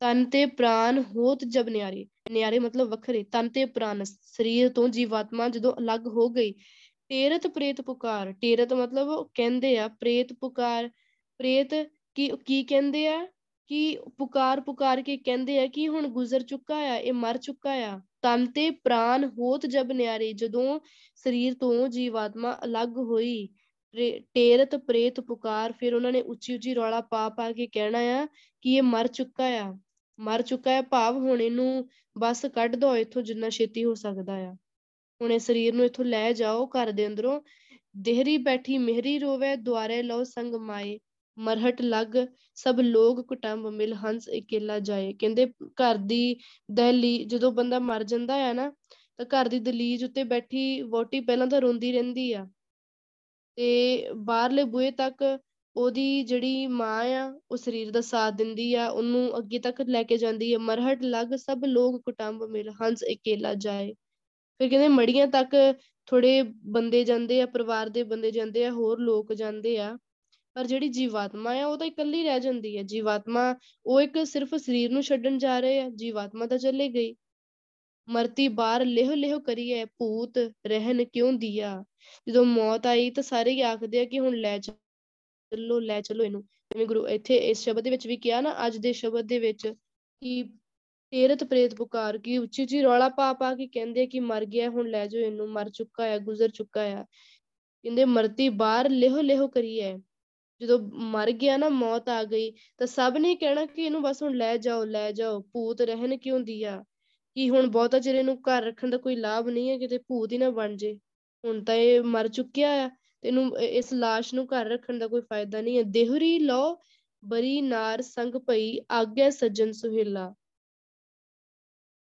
ਤਨ ਤੇ ਪ੍ਰਾਨ ਹੋਤ ਜਬ ਨਿਆਰੇ। ਨਿਆਰੇ ਮਤਲਬ ਵੱਖਰੇ, ਤਨ ਤੇ ਪ੍ਰਾਨ, ਸਰੀਰ ਤੋਂ ਜੀਵਾਤਮਾ ਜਦੋਂ ਅਲੱਗ ਹੋ ਗਈ ਟੇਰਤ ਪ੍ਰੇਤ ਪੁਕਾਰ। ਟੇਰਤ ਮਤਲਬ ਕਹਿੰਦੇ ਆ, ਪ੍ਰੇਤ ਪੁਕਾਰ, ਪ੍ਰੇਤ ਕੀ ਕੀ ਕਹਿੰਦੇ ਆ? ਕਿ ਪੁਕਾਰ ਪੁਕਾਰ ਕੇ ਕਹਿੰਦੇ ਆ ਕਿ ਹੁਣ ਗੁਜ਼ਰ ਚੁੱਕਾ ਆ, ਇਹ ਮਰ ਚੁੱਕਾ ਆ। ਤਨ ਤੇ ਪ੍ਰਾਨ ਹੋਤ ਜਬ ਨਿਆਰੇ, ਜਦੋਂ ਸਰੀਰ ਤੋਂ ਜੀਵਾਤਮਾ ਅਲੱਗ ਹੋਈ ਟੇਰਤ ਪ੍ਰੇਤ ਪੁਕਾਰ, ਫਿਰ ਉਹਨਾਂ ਨੇ ਉੱਚੀ ਉੱਚੀ ਰੌਲਾ ਪਾ ਪਾ ਕੇ ਕਹਿਣਾ ਆ ਕਿ ਇਹ ਮਰ ਚੁੱਕਾ ਆ। ਮਰ ਚੁੱਕਾ ਹੈ, ਭਾਵ ਹੁਣ ਇਹਨੂੰ ਬਸ ਕੱਢ ਦੋ ਇੱਥੋਂ ਜਿੰਨਾ ਛੇਤੀ ਹੋ ਸਕਦਾ ਆ। ਹੁਣ ਇਹ ਸਰੀਰ ਨੂੰ ਇੱਥੋਂ ਲੈ ਜਾਓ, ਘਰ ਦੇ ਅੰਦਰੋਂ। ਦੇਹਰੀ ਬੈਠੀ ਮਿਹਰੀ ਰੋਵੇ, ਦੁਆਰੇ ਲਓ ਸੰਗ ਮਾਏ। ਮਰਹਟ ਲੱਗ, ਸਭ ਲੋਗ ਕੁਟੰਬ ਮਿਲ, ਹੰਸ ਇਕੇਲਾ ਜਾਏ। ਕਹਿੰਦੇ ਘਰ ਦੀ ਦਹਲੀ, ਜਦੋਂ ਬੰਦਾ ਮਰ ਜਾਂਦਾ ਹੈ ਨਾ, ਤਾਂ ਘਰ ਦੀ ਦਲੀਜ ਉੱਤੇ ਬੈਠੀ ਵੋਟੀ ਪਹਿਲਾਂ ਤਾਂ ਰੋਂਦੀ ਰਹਿੰਦੀ ਆ। ਤੇ ਬਾਹਰਲੇ ਬੂਹੇ ਤੱਕ ਉਹਦੀ ਜਿਹੜੀ ਮਾਂ ਆ, ਉਹ ਸਰੀਰ ਦਾ ਸਾਥ ਦਿੰਦੀ ਆ, ਉਹਨੂੰ ਅੱਗੇ ਤੱਕ ਲੈ ਕੇ ਜਾਂਦੀ ਆ, ਮਰਹਟ ਲੱਗ ਸਭ ਲੋਕ ਕੁਟੰਬ ਮਿਲ, ਹੰਸ ਇਕੇਲਾ ਜਾਏ। ਫਿਰ ਕਹਿੰਦੇ ਮੜੀਆਂ ਤੱਕ ਥੋੜੇ ਬੰਦੇ ਜਾਂਦੇ ਆ, ਪਰਿਵਾਰ ਦੇ ਬੰਦੇ ਜਾਂਦੇ ਆ, ਹੋਰ ਲੋਕ ਜਾਂਦੇ ਆ। ਪਰ ਜਿਹੜੀ ਜੀਵਾਤਮਾ ਆ, ਉਹ ਤਾਂ ਇਕੱਲੀ ਰਹਿ ਜਾਂਦੀ ਹੈ ਜੀਵਾਤਮਾ, ਉਹ ਇੱਕ ਸਿਰਫ ਸਰੀਰ ਨੂੰ ਛੱਡਣ ਜਾ ਰਹੇ ਆ, ਜੀਵਾਤਮਾ ਤਾਂ ਚੱਲੇ ਗਈ। ਮਰਤੀ ਬਾਹਰ ਲਿਹ ਲਿਹ ਕਰੀਏ, ਭੂਤ ਰਹਿਣ ਕਿਉਂ ਦਿਆ? ਜਦੋਂ ਮੌਤ ਆਈ ਤਾਂ ਸਾਰੇ ਹੀ ਆਖਦੇ ਆ ਕਿ ਹੁਣ ਲੈ ਚੱਲੋ, ਲੈ ਚੱਲੋ ਇਹਨੂੰ। ਜਿਵੇਂ ਗੁਰੂ, ਇੱਥੇ ਇਸ ਸ਼ਬਦ ਦੇ ਵਿੱਚ ਵੀ ਕਿਹਾ ਨਾ, ਅੱਜ ਦੇ ਸ਼ਬਦ ਦੇ ਵਿੱਚ ਕਿ ਤੇਰਤ ਪ੍ਰੇਤ ਪੁਕਾਰ, ਕੀ ਉੱਚੀ ਉੱਚੀ ਰੌਲਾ ਪਾ ਪਾ ਕੇ ਕਹਿੰਦੇ ਕਿ ਮਰ ਗਿਆ, ਹੁਣ ਲੈ ਜਾਓ ਇਹਨੂੰ, ਮਰ ਚੁੱਕਾ ਹੈ ਗੁਜ਼ਰ ਚੁੱਕਾ ਹੈ ਕਹਿੰਦੇ, ਮਰਤੀ ਬਾਹਰ ਲਿਹੋ ਲਿਹੋ ਕਰੀਏ ਜਦੋਂ ਮਰ ਗਿਆ ਨਾ, ਮੌਤ ਆ ਗਈ, ਤਾਂ ਸਭ ਨੇ ਕਹਿਣਾ ਕਿ ਇਹਨੂੰ ਬਸ ਹੁਣ ਲੈ ਜਾਓ ਲੈ ਜਾਓ, ਭੂਤ ਰਹਿਣ ਕਿਉਂ ਦਿਆ? ਕਿ ਹੁਣ ਬਹੁਤਾ ਚਿਰ ਇਹਨੂੰ ਘਰ ਰੱਖਣ ਦਾ ਕੋਈ ਲਾਭ ਨਹੀਂ ਹੈ, ਕਿਤੇ ਭੂਤ ਹੀ ਨਾ ਬਣ ਜੇ। ਹੁਣ ਤਾਂ ਇਹ ਮਰ ਚੁੱਕਿਆ ਆ। ਤੈਨੂੰ ਇਸ লাশ ਨੂੰ ਘਰ ਰੱਖਣ ਦਾ ਕੋਈ ਫਾਇਦਾ ਨਹੀਂ ਹੈ। ਦੇਹਰੀ ਲੋ ਬਰੀ ਨਾਰ ਸੰਗ ਪਈ ਆਗਿਆ ਸੱਜਣ ਸੁਹੇਲਾ।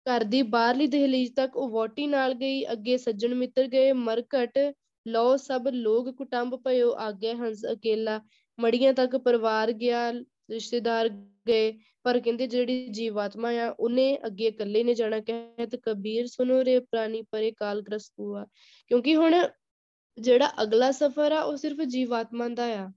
ਘਰ ਦੀ ਬਾਹਰਲੀ ਦਹਲੀਜ਼ ਤੱਕ ਉਹ ਵੋਟੀ ਨਾਲ ਗਈ, ਅੱਗੇ ਸੱਜਣ ਮਿੱਤਰ ਗਏ, ਮਰਕਟ ਲੋ ਸਭ ਲੋਗ ਕੁਟੰਬ ਪਇਓ ਆਗਿਆ ਹੰਸ ਅਕੇਲਾ। ਮੜੀਆਂ ਤੱਕ ਪਰਿਵਾਰ ਗਿਆ, ਰਿਸ਼ਤੇਦਾਰ ਗਏ, ਪਰ ਕਹਿੰਦੇ ਜਿਹੜੀ ਜੀਵਾਤਮਾ ਆ, ਉਹਨੇ ਅੱਗੇ ਇਕੱਲੇ ਨੇ ਜਾਣਾ। ਕਹਿਤ ਕਬੀਰ ਸੁਨੋ ਰੇ ਪ੍ਰਾਨੀ, ਪਰੇ ਕਾਲ ਗ੍ਰਸਤੂਆ ਕਿਉਂਕਿ ਹੁਣ ਜਿਹੜਾ ਅਗਲਾ ਸਫ਼ਰ ਆ, ਉਹ ਸਿਰਫ ਜੀਵਾਤਮਾ ਦਾ ਆ।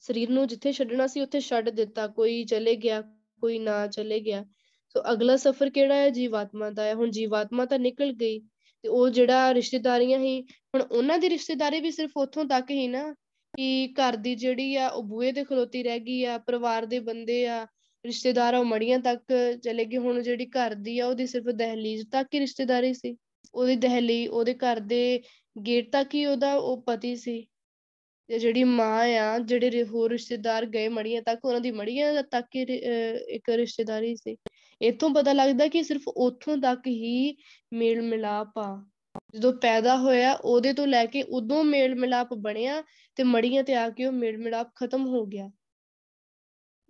ਸਰੀਰ ਨੂੰ ਜਿੱਥੇ ਛੱਡਣਾ ਸੀ, ਉੱਥੇ ਛੱਡ ਦਿੱਤਾ। ਕੋਈ ਚਲੇ ਗਿਆ, ਕੋਈ ਨਾ ਚਲੇ ਗਿਆ। ਸੋ ਅਗਲਾ ਸਫ਼ਰ ਕਿਹੜਾ ਹੈ ਜੀਵਾਤਮਾ ਦਾ ਹੈ ਹੁਣ ਜੀਵਾਤਮਾ ਤਾਂ ਨਿਕਲ ਗਈ ਤੇ ਉਹ ਜਿਹੜਾ ਰਿਸ਼ਤੇਦਾਰੀਆਂ ਹੀ ਹੁਣ ਉਹਨਾਂ ਦੀ ਰਿਸ਼ਤੇਦਾਰੀ ਵੀ ਸਿਰਫ ਉੱਥੋਂ ਤੱਕ ਹੀ ਨਾ ਕਿ ਘਰ ਦੀ ਜਿਹੜੀ ਆ, ਉਹ ਬੂਹੇ ਤੇ ਖਲੋਤੀ ਰਹਿ ਗਈ ਆ, ਪਰਿਵਾਰ ਦੇ ਬੰਦੇ ਆ, ਰਿਸ਼ਤੇਦਾਰ ਉਹ ਮੜੀਆਂ ਤੱਕ ਚਲੇ ਗਏ। ਹੁਣ ਜਿਹੜੀ ਘਰ ਦੀ ਆ, ਉਹਦੀ ਸਿਰਫ ਦਹਲੀਜ਼ ਤੱਕ ਹੀ ਰਿਸ਼ਤੇਦਾਰੀ ਸੀ। ਉਹਦੀ ਦਹਲੀ, ਉਹਦੇ ਘਰ ਦੇ ਗੇਟ ਤੱਕ ਹੀ ਉਹਦਾ, ਉਹ ਪਤੀ ਸੀ। ਤੇ ਜਿਹੜੀ ਮਾਂ ਆ, ਜਿਹੜੇ ਹੋਰ ਰਿਸ਼ਤੇਦਾਰ ਗਏ ਮੜੀਆਂ ਤੱਕ, ਉਹਨਾਂ ਦੀ ਮੜੀਆਂ ਤੱਕ ਹੀ ਇੱਕ ਰਿਸ਼ਤੇਦਾਰੀ ਸੀ। ਇੱਥੋਂ ਪਤਾ ਲੱਗਦਾ ਕਿ ਸਿਰਫ ਉੱਥੋਂ ਤੱਕ ਹੀ ਮੇਲ ਮਿਲਾਪ ਆ। ਜਦੋਂ ਪੈਦਾ ਹੋਇਆ, ਉਹਦੇ ਤੋਂ ਲੈ ਕੇ ਉਦੋਂ ਮੇਲ ਮਿਲਾਪ ਬਣਿਆ ਤੇ ਮੜੀਆਂ ਤੇ ਆ ਕੇ ਉਹ ਮੇਲ ਮਿਲਾਪ ਖਤਮ ਹੋ ਗਿਆ।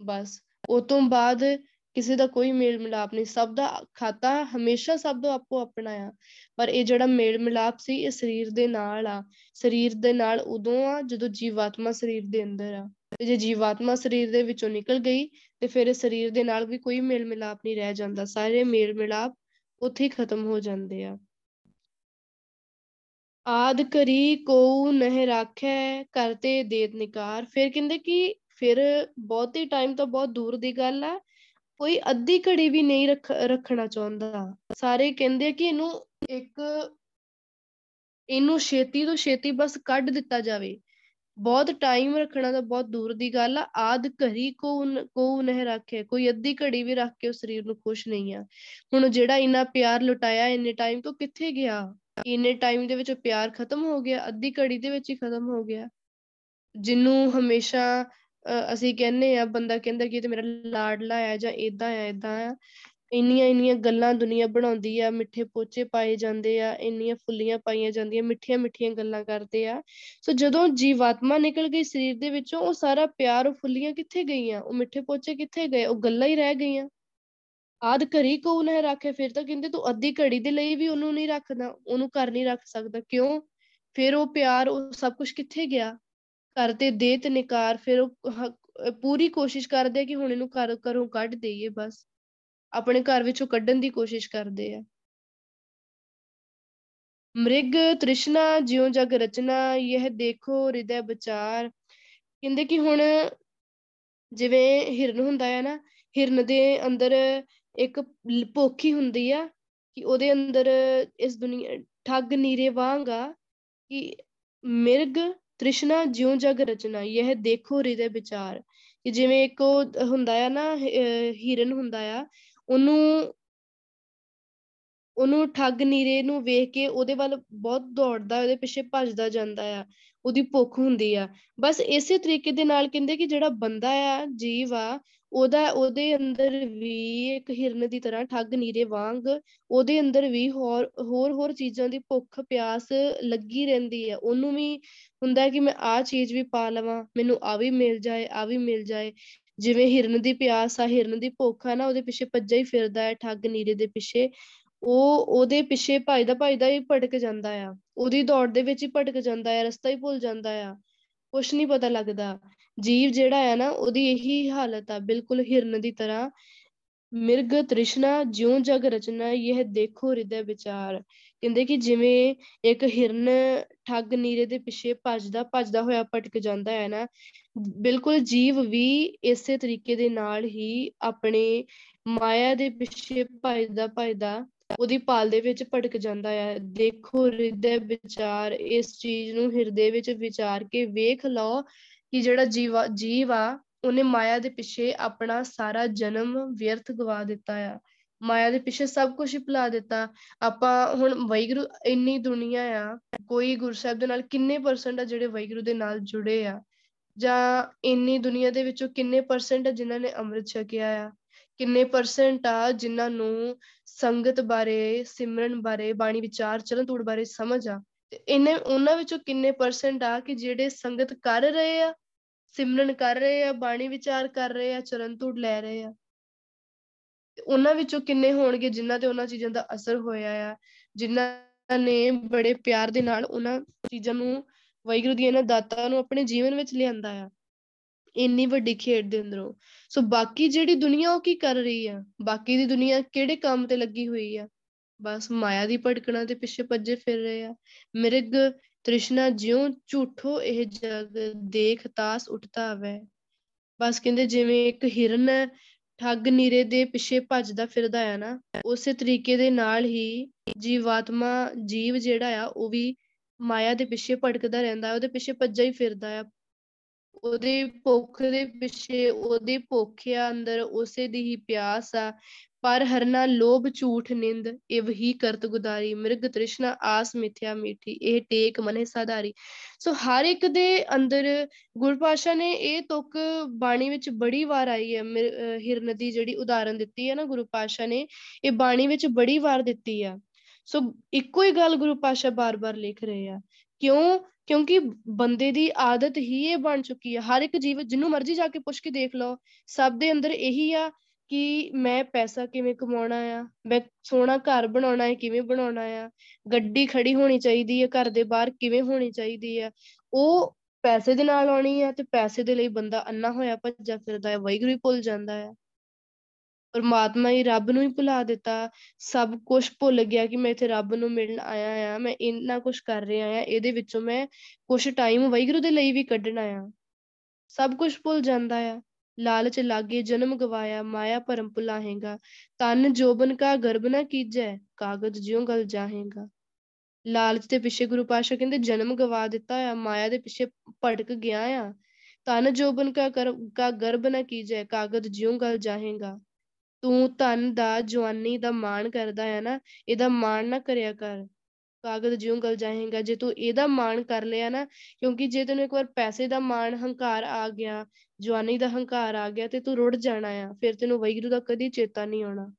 ਬਸ ਉਸ ਤੋਂ ਬਾਅਦ ਕਿਸੇ ਦਾ ਕੋਈ ਮੇਲ ਮਿਲਾਪ ਨਹੀਂ, ਸਭ ਦਾ ਖਾਤਾ ਹਮੇਸ਼ਾ ਸਭ ਦਾ ਆਪੋ ਆਪਣਾ ਆ। ਪਰ ਇਹ ਜਿਹੜਾ ਮੇਲ ਮਿਲਾਪ ਸੀ, ਇਹ ਸਰੀਰ ਦੇ ਨਾਲ ਆ। ਸਰੀਰ ਦੇ ਨਾਲ ਉਦੋਂ ਆ ਜਦੋਂ ਜੀਵਾਤਮਾ ਸਰੀਰ ਦੇ ਅੰਦਰ ਆ। ਤੇ ਜੇ ਜੀਵਾਤਮਾ ਸਰੀਰ ਦੇ ਵਿੱਚੋਂ ਨਿਕਲ ਗਈ, ਤੇ ਫਿਰ ਇਹ ਸਰੀਰ ਦੇ ਨਾਲ ਵੀ ਕੋਈ ਮੇਲ ਮਿਲਾਪ ਨਹੀਂ ਰਹਿ ਜਾਂਦਾ। ਸਾਰੇ ਮੇਲ ਮਿਲਾਪ ਉੱਥੇ ਹੀ ਖਤਮ ਹੋ ਜਾਂਦੇ ਆ। ਆਦ ਕਰੀ ਕੋ ਨਹਿ ਰਾਖੈ, ਕਰਤੇ ਦੇਤ ਨਿਕਾਰ। ਫਿਰ ਕਹਿੰਦੇ ਕਿ ਫਿਰ ਬਹੁਤੇ ਟਾਈਮ ਤੋਂ ਬਹੁਤ ਦੂਰ ਦੀ ਗੱਲ ਆ। ਕੋਈ ਅੱਧੀ ਘੜੀ ਵੀ ਨਹੀਂ ਰੱਖ, ਰੱਖਣਾ ਚਾਹੁੰਦਾ। ਸਾਰੇ ਕਹਿੰਦੇ ਆ ਕਿ ਇਹਨੂੰ ਇੱਕ, ਇਹਨੂੰ ਛੇਤੀ ਤੋਂ ਛੇਤੀ ਬਸ ਕੱਢ ਦਿੱਤਾ ਜਾਵੇ। ਬਹੁਤ ਟਾਈਮ ਰੱਖਣਾ ਤਾਂ ਬਹੁਤ ਦੂਰ ਦੀ ਗੱਲ ਆ। ਆਦ ਘਰੀ ਕੋ ਕੋ ਨਹਿ ਰੱਖੇ? ਕੋਈ ਅੱਧੀ ਘੜੀ ਵੀ ਰੱਖ ਕੇ ਉਹ ਸਰੀਰ ਨੂੰ ਖੁਸ਼ ਨਹੀਂ ਆ। ਹੁਣ ਜਿਹੜਾ ਇੰਨਾ ਪਿਆਰ ਲੁਟਾਇਆ ਇੰਨੇ ਟਾਈਮ ਤੋਂ ਕਿੱਥੇ ਗਿਆ? ਇੰਨੇ ਟਾਈਮ ਦੇ ਵਿੱਚ ਪਿਆਰ ਖਤਮ ਹੋ ਗਿਆ, ਅੱਧੀ ਘੜੀ ਦੇ ਵਿੱਚ ਹੀ ਖਤਮ ਹੋ ਗਿਆ। ਜਿਹਨੂੰ ਹਮੇਸ਼ਾ ਅਸੀਂ ਕਹਿੰਨੇ ਆ ਬੰਦਾ ਕਹਿੰਦਾ ਕਿ ਇਹ ਤੇ ਮੇਰਾ ਲਾਡਲਾ ਆ ਜਾਂ ਇਦਾਂ ਆ ਇਦਾਂ ਆ। ਇੰਨੀਆਂ ਇੰਨੀਆਂ ਗੱਲਾਂ ਦੁਨੀਆ ਬਣਾਉਂਦੀ ਆ, ਮਿੱਠੇ ਪੋਚੇ ਪਾਏ ਜਾਂਦੇ ਆ, ਇੰਨੀਆਂ ਫੁੱਲੀਆਂ ਪਾਈਆਂ ਜਾਂਦੀਆਂ, ਮਿੱਠੀਆਂ ਮਿੱਠੀਆਂ ਗੱਲਾਂ ਕਰਦੇ ਆ। ਸੋ ਜਦੋਂ ਜੀਵਾਤਮਾ ਨਿਕਲ ਗਈ ਸਰੀਰ ਦੇ ਵਿੱਚੋਂ, ਉਹ ਸਾਰਾ ਪਿਆਰ, ਉਹ ਫੁੱਲੀਆਂ ਕਿੱਥੇ ਗਈਆਂ? ਉਹ ਮਿੱਠੇ ਪੋਚੇ ਕਿੱਥੇ ਗਏ? ਉਹ ਗੱਲਾਂ ਹੀ ਰਹਿ ਗਈਆਂ। ਆਦ ਘੜੀ ਕੋ ਨਾ ਰੱਖੇ, ਫਿਰ ਤਾਂ ਕਹਿੰਦੇ ਤੂੰ ਅੱਧੀ ਘੜੀ ਦੇ ਲਈ ਵੀ ਉਹਨੂੰ ਨਹੀਂ ਰੱਖਦਾ, ਉਹਨੂੰ ਘਰ ਨਹੀਂ ਰੱਖ ਸਕਦਾ। ਕਿਉਂ? ਫਿਰ ਉਹ ਪਿਆਰ, ਉਹ ਸਭ ਕੁਝ ਕਿੱਥੇ ਗਿਆ? ਘਰ ਤੇ ਦੇ ਤੇ ਨਿਕਾਰ ਫਿਰ ਉਹ ਪੂਰੀ ਕੋਸ਼ਿਸ਼ ਕਰਦੇ ਕਿ ਹੁਣ ਇਹਨੂੰ ਘਰ, ਘਰੋਂ ਕੱਢ ਦਈਏ ਬਸ। ਆਪਣੇ ਘਰ ਵਿੱਚੋਂ ਕੱਢਣ ਦੀ ਕੋਸ਼ਿਸ਼ ਕਰਦੇ ਆ। ਮ੍ਰਿਗ ਤ੍ਰਿਸ਼ਨਾ ਜਿਉ ਜਗ ਰਚਨਾ ਇਹ ਦੇਖੋ ਹਿਰਦੈ ਵਿਚਾਰ। ਕਹਿੰਦੇ ਕਿ ਹੁਣ ਜਿਵੇਂ ਹਿਰਨ ਹੁੰਦਾ ਹੈ ਨਾ, ਹਿਰਨ ਦੇ ਅੰਦਰ ਇੱਕ ਭੁੱਖ ਹੁੰਦੀ ਆ ਕਿ ਉਹਦੇ ਅੰਦਰ ਇਸ ਦੁਨੀਆ, ਠੱਗ ਨੀਰੇ ਵਾਂਗਾ ਕਿ ਮਿਰਗ ਤ੍ਰਿਸ਼ਨਾ ਜਿਉ ਜਗ ਰਚਨਾ ਇਹ ਦੇਖੋ ਹਿਰਦੇ ਵਿਚਾਰ। ਕਿ ਜਿਵੇਂ ਇੱਕ ਹੁੰਦਾ ਆ ਨਾ ਹਿਰਨ ਹੁੰਦਾ ਆ, ਉਹਨੂੰ ਉਹਨੂੰ ਠੱਗ ਨੀਰੇ ਨੂੰ ਵੇਖ ਕੇ ਉਹਦੇ ਵੱਲ ਬਹੁਤ ਦੌੜਦਾ, ਉਹਦੇ ਪਿੱਛੇ ਭੱਜਦਾ ਜਾਂਦਾ ਆ, ਉਹਦੀ ਭੁੱਖ ਹੁੰਦੀ ਆ। ਬਸ ਇਸੇ ਤਰੀਕੇ ਦੇ ਨਾਲ ਕਹਿੰਦੇ ਕਿ ਜਿਹੜਾ ਬੰਦਾ ਆ, ਜੀਵ ਆ ਉਹਦਾ, ਉਹਦੇ ਅੰਦਰ ਵੀ ਇੱਕ ਹਿਰਨ ਦੀ ਤਰ੍ਹਾਂ ਠੱਗ ਨੀਰੇ ਵਾਂਗ, ਉਹਦੇ ਅੰਦਰ ਵੀ ਹੋਰ ਹੋਰ ਹੋਰ ਚੀਜ਼ਾਂ ਦੀ ਭੁੱਖ ਪਿਆਸ ਲੱਗੀ ਰਹਿੰਦੀ ਹੈ। ਉਹਨੂੰ ਵੀ ਹੁੰਦਾ ਕਿ ਮੈਂ ਆਹ ਚੀਜ਼ ਵੀ ਪਾ ਲਵਾਂ, ਮੈਨੂੰ ਆ ਵੀ ਮਿਲ ਜਾਏ ਆ ਵੀ ਮਿਲ ਜਾਏ। ਜਿਵੇਂ ਹਿਰਨ ਦੀ ਪਿਆਸ ਆ, ਹਿਰਨ ਦੀ ਭੁੱਖ ਆ ਨਾ, ਉਹਦੇ ਪਿੱਛੇ ਭੱਜਾ ਹੀ ਫਿਰਦਾ ਹੈ ਠੱਗ ਨੀਰੇ ਦੇ ਪਿੱਛੇ। ਉਹ, ਉਹਦੇ ਪਿੱਛੇ ਭਜਦਾ ਭਜਦਾ ਹੀ ਭਟਕ ਜਾਂਦਾ ਆ। ਉਹਦੀ ਦੌੜ ਦੇ ਵਿੱਚ ਹੀ ਭਟਕ ਜਾਂਦਾ ਆ, ਰਸਤਾ ਹੀ ਭੁੱਲ ਜਾਂਦਾ ਆ। ਕੁਛ ਨਹੀਂ ਪਤਾ ਲੱਗਦਾ। ਜੀਵ ਜਿਹੜਾ ਹੈ ਨਾ, ਉਹਦੀ ਇਹੀ ਹਾਲਤ ਆ, ਬਿਲਕੁਲ ਹਿਰਨ ਦੀ ਤਰ੍ਹਾਂ। ਮਿਰਗ, ਤ੍ਰਿਸ਼ਨਾ, ਜਿਉ ਜਗ ਰਚਨਾ ਇਹ ਦੇਖੋ ਹਿਰਦੇ ਵਿਚਾਰ। ਕਹਿੰਦੇ ਕਿ ਜਿਵੇਂ ਇੱਕ ਹਿਰਨ ਠੱਗ ਨੀਰੇ ਦੇ ਪਿੱਛੇ ਭੱਜਦਾ ਭੱਜਦਾ ਹੋਇਆ ਭਟਕ ਜਾਂਦਾ ਹੈ ਨਾ, ਬਿਲਕੁਲ ਜੀਵ ਵੀ ਇਸੇ ਤਰੀਕੇ ਦੇ ਨਾਲ ਹੀ ਆਪਣੇ ਮਾਇਆ ਦੇ ਪਿੱਛੇ ਭੱਜਦਾ ਭੱਜਦਾ ਉਹਦੀ ਪਾਲ ਦੇ ਵਿੱਚ ਭਟਕ ਜਾਂਦਾ ਹੈ ਦੇਖੋ, ਹਿਰਦੇ ਵਿਚਾਰ, ਇਸ ਚੀਜ਼ ਨੂੰ ਹਿਰਦੇ ਵਿੱਚ ਵਿਚਾਰ ਕੇ ਵੇਖ ਲਓ ਕਿ ਜਿਹੜਾ ਜੀਵਾ, ਜੀਵ ਆ, ਉਹਨੇ ਮਾਇਆ ਦੇ ਪਿੱਛੇ ਆਪਣਾ ਸਾਰਾ ਜਨਮ ਵਿਅਰਥ ਗਵਾ ਦਿੱਤਾ ਆ। ਮਾਇਆ ਦੇ ਪਿੱਛੇ ਸਭ ਕੁਝ ਹੀ ਭੁਲਾ ਦਿੱਤਾ। ਆਪਾਂ ਹੁਣ ਵੈਗਰੂ ਇੰਨੀ ਦੁਨੀਆ ਆ, ਕੋਈ ਗੁਰਸਾਹਿਬ ਦੇ ਨਾਲ ਕਿੰਨੇ ਪਰਸੈਂਟ ਆ ਜਿਹੜੇ ਵੈਗਰੂ ਦੇ ਨਾਲ ਜੁੜੇ ਆ? ਜਾਂ ਇੰਨੀ ਦੁਨੀਆ ਦੇ ਵਿੱਚੋਂ ਕਿੰਨੇ ਪਰਸੈਂਟ ਆ ਜਿਨ੍ਹਾਂ ਨੇ ਅੰਮ੍ਰਿਤ ਛਕਿਆ ਆ? ਕਿੰਨੇ ਪਰਸੈਂਟ ਆ ਜਿਨ੍ਹਾਂ ਨੂੰ ਸੰਗਤ ਬਾਰੇ, ਸਿਮਰਨ ਬਾਰੇ, ਬਾਣੀ ਵਿਚਾਰ ਚਰਨ ਤੂੜ ਬਾਰੇ ਸਮਝ ਆ? ਤੇ ਇਹਨੇ, ਉਹਨਾਂ ਵਿੱਚੋਂ ਕਿੰਨੇ ਪਰਸੈਂਟ ਆ ਕਿ ਜਿਹੜੇ ਸੰਗਤ ਕਰ ਰਹੇ ਆ, ਸਿਮਰਨ ਕਰ ਰਹੇ ਆ, ਬਾਣੀ ਵਿਚਾਰ ਕਰ ਰਹੇ ਆ ਚਰਨ ਤੂੜ ਲੈ ਰਹੇ ਆ? ਉਹਨਾਂ ਵਿੱਚੋਂ ਕਿੰਨੇ ਹੋਣਗੇ ਜਿਨ੍ਹਾਂ ਤੇ ਉਹਨਾਂ ਚੀਜ਼ਾਂ ਦਾ ਅਸਰ ਹੋਇਆ ਆ? ਜਿਨ੍ਹਾਂ ਨੇ ਬੜੇ ਪਿਆਰ ਦੇ ਨਾਲ ਉਹਨਾਂ ਚੀਜ਼ਾਂ ਨੂੰ ਵੈਗੁਰੂ ਦੀਆਂ ਇਹਨਾਂ ਦਾਤਾਂ ਨੂੰ ਆਪਣੇ ਜੀਵਨ ਵਿੱਚ ਲਿਆਂਦਾ ਆ? ਇੰਨੀ ਵੱਡੀ ਖੇਡ ਦੇ ਅੰਦਰੋਂ। ਸੋ ਬਾਕੀ ਜਿਹੜੀ ਦੁਨੀਆ ਉਹ ਕੀ ਕਰ ਰਹੀ ਆ? ਬਾਕੀ ਦੀ ਦੁਨੀਆ ਕਿਹੜੇ ਕੰਮ ਤੇ ਲੱਗੀ ਹੋਈ ਆ? ਬਸ ਮਾਇਆ ਦੀ ਭਟਕਣਾ ਦੇ ਪਿੱਛੇ ਭੱਜੇ ਫਿਰ ਰਹੇ ਆ। ਮਿਰਗ, ਤ੍ਰਿਸ਼ਨਾ ਜਿਉ ਝੂਠੋ ਇਹ ਜਗ ਦੇਖ ਤਾਸ ਉੱਠਦਾ ਆਵੇ ਬਸ ਕਹਿੰਦੇ ਜਿਵੇਂ ਇੱਕ ਹਿਰਨ ਠੱਗ ਨੀਰੇ ਦੇ ਪਿੱਛੇ ਭੱਜਦਾ ਫਿਰਦਾ ਆ ਨਾ, ਉਸੇ ਤਰੀਕੇ ਦੇ ਨਾਲ ਹੀ ਜੀਵਾਤਮਾ ਜੀਵ ਜਿਹੜਾ ਆ, ਉਹ ਵੀ ਮਾਇਆ ਦੇ ਪਿੱਛੇ ਭਟਕਦਾ ਰਹਿੰਦਾ, ਉਹਦੇ ਪਿੱਛੇ ਭੱਜਾ ਹੀ ਫਿਰਦਾ ਆ। ਉਹਦੇ ਭੁੱਖ ਦੇ ਪਿੱਛੇ, ਉਹਦੀ ਭੁੱਖ ਆ ਅੰਦਰ ਉਸੇ ਦੀ ਹੀ ਪਿਆਸ ਆ। ਪਰ ਹਰਨਾ ਲੋਭ ਝੂਠ ਨਿੰਦ ਇਹ ਵਹੀ ਕਰਤ ਗੁਦਾਰੀ ਮਿਰਗ ਤ੍ਰਿਸ਼ਨਾ, ਆਸ ਮਿਥਿਆ ਮੀਠੀ, ਇਹ ਟੇਕ ਮਨੇ ਸਾਧਾਰੀ। ਸੋ ਹਰ ਇੱਕ ਦੇ ਅੰਦਰ ਗੁਰਪਾਸ਼ਾ ਨੇ ਇਹ ਤੁਕ ਬਾਣੀ ਵਿੱਚ ਬੜੀ ਵਾਰ ਆਈ ਹੈ। ਹਿਰਨ ਦੀ ਜਿਹੜੀ ਉਦਾਹਰਨ ਦਿੱਤੀ ਹੈ ਨਾ ਗੁਰੂ ਪਾਸ਼ਾ ਨੇ, ਇਹ ਬਾਣੀ ਵਿੱਚ ਬੜੀ ਵਾਰ ਦਿੱਤੀ ਆ। ਸੋ ਇੱਕੋ ਹੀ ਗੱਲ ਗੁਰੂ ਪਾਸ਼ਾ ਬਾਰ-ਬਾਰ ਲਿਖ ਰਹੇ ਆ। ਕਿਉਂ? ਕਿਉਂਕਿ ਬੰਦੇ ਦੀ ਆਦਤ ਹੀ ਇਹ ਬਣ ਚੁੱਕੀ ਹੈ ਹਰ ਇੱਕ ਜੀਵ, ਜਿਹਨੂੰ ਮਰਜ਼ੀ ਜਾ ਕੇ ਪੁੱਛ ਕੇ ਦੇਖ ਲਓ, ਸਭ ਦੇ ਅੰਦਰ ਇਹੀ ਆ ਕਿ ਮੈਂ ਪੈਸਾ ਕਿਵੇਂ ਕਮਾਉਣਾ ਆ? ਮੈਂ ਸੋਹਣਾ ਘਰ ਬਣਾਉਣਾ ਹੈ, ਕਿਵੇਂ ਬਣਾਉਣਾ ਆ? ਗੱਡੀ ਖੜੀ ਹੋਣੀ ਚਾਹੀਦੀ ਹੈ, ਘਰ ਦੇ ਬਾਹਰ ਕਿਵੇਂ ਹੋਣੀ ਚਾਹੀਦੀ ਹੈ ਉਹ ਪੈਸੇ ਦੇ ਨਾਲ ਆਉਣੀ ਆ ਤੇ ਪੈਸੇ ਦੇ ਲਈ ਬੰਦਾ ਅੰਨਾ ਹੋਇਆ ਭੱਜਾ ਫਿਰਦਾ ਹੈ ਵੈਗਰੂ ਹੀ ਭੁੱਲ ਜਾਂਦਾ ਹੈ ਪਰਮਾਤਮਾ ਹੀ ਰੱਬ ਨੂੰ ਹੀ ਭੁਲਾ ਦਿੱਤਾ। ਸਭ ਕੁਝ ਭੁੱਲ ਗਿਆ ਕਿ ਮੈਂ ਇੱਥੇ ਰੱਬ ਨੂੰ ਮਿਲਣ ਆਇਆ ਆ। ਮੈਂ ਇੰਨਾ ਕੁਝ ਕਰ ਰਿਹਾ ਆ। ਇਹਦੇ ਵਿੱਚੋਂ ਮੈਂ ਕੁਝ ਟਾਈਮ ਵੈਗਰੂ ਦੇ ਲਈ ਵੀ ਕੱਢਣਾ ਆ ਸਭ ਕੁਝ ਭੁੱਲ ਜਾਂਦਾ ਆ। ਲਾਲਚ ਲਾਗੇ ਜਨਮ ਗਵਾਇਆ। ਮਾਇਆ ਭਰਮ ਭੁਲਾਹੇਗਾ ਤਨ ਜੋਬਨ ਕਾ ਗਰਭ ਨਾ ਕੀਜੈ। ਕਾਗਜ਼ ਜਿਉ ਗਲ ਜਾਹੇਗਾ ਲਾਲਚ ਦੇ ਪਿੱਛੇ ਗੁਰੂ ਪਾਸ਼ਾ ਕਹਿੰਦੇ, ਜਨਮ ਗਵਾ ਦਿੱਤਾ ਆ। ਮਾਇਆ ਦੇ ਪਿੱਛੇ ਭਟਕ ਗਿਆ ਆ। ਤਨ ਜੋਬਨ ਕਾ ਕਾ ਗਰਭ ਨਾ ਕੀਜੈ। ਕਾਗਜ਼ ਜਿਉ ਗਲ ਜਾਹੇਗਾ ਤੂੰ ਧਨ ਦਾ, ਜਵਾਨੀ ਦਾ ਮਾਣ ਕਰਦਾ ਹੈ ਨਾ, ਇਹਦਾ ਮਾਣ ਨਾ ਕਰਿਆ ਕਰ। ਕਾਗਜ਼ ਜਿਉਂ ਗਲ ਜਾਏਗਾ, ਜੇ ਤੂੰ ਇਹਦਾ ਮਾਣ ਕਰ ਲਿਆ ਨਾ, ਕਿਉਂਕਿ ਜੇ ਤੈਨੂੰ ਇੱਕ ਵਾਰ ਪੈਸੇ ਦਾ ਮਾਣ, ਹੰਕਾਰ ਆ ਗਿਆ, ਜਵਾਨੀ ਦਾ ਹੰਕਾਰ ਆ ਗਿਆ ਤੇ ਤੂੰ ਰੁੜ ਜਾਣਾ ਆ, ਫਿਰ ਤੈਨੂੰ ਵੈਗਰੂ ਦਾ ਕਦੀ ਚੇਤਾ ਨਹੀਂ ਆਉਣਾ।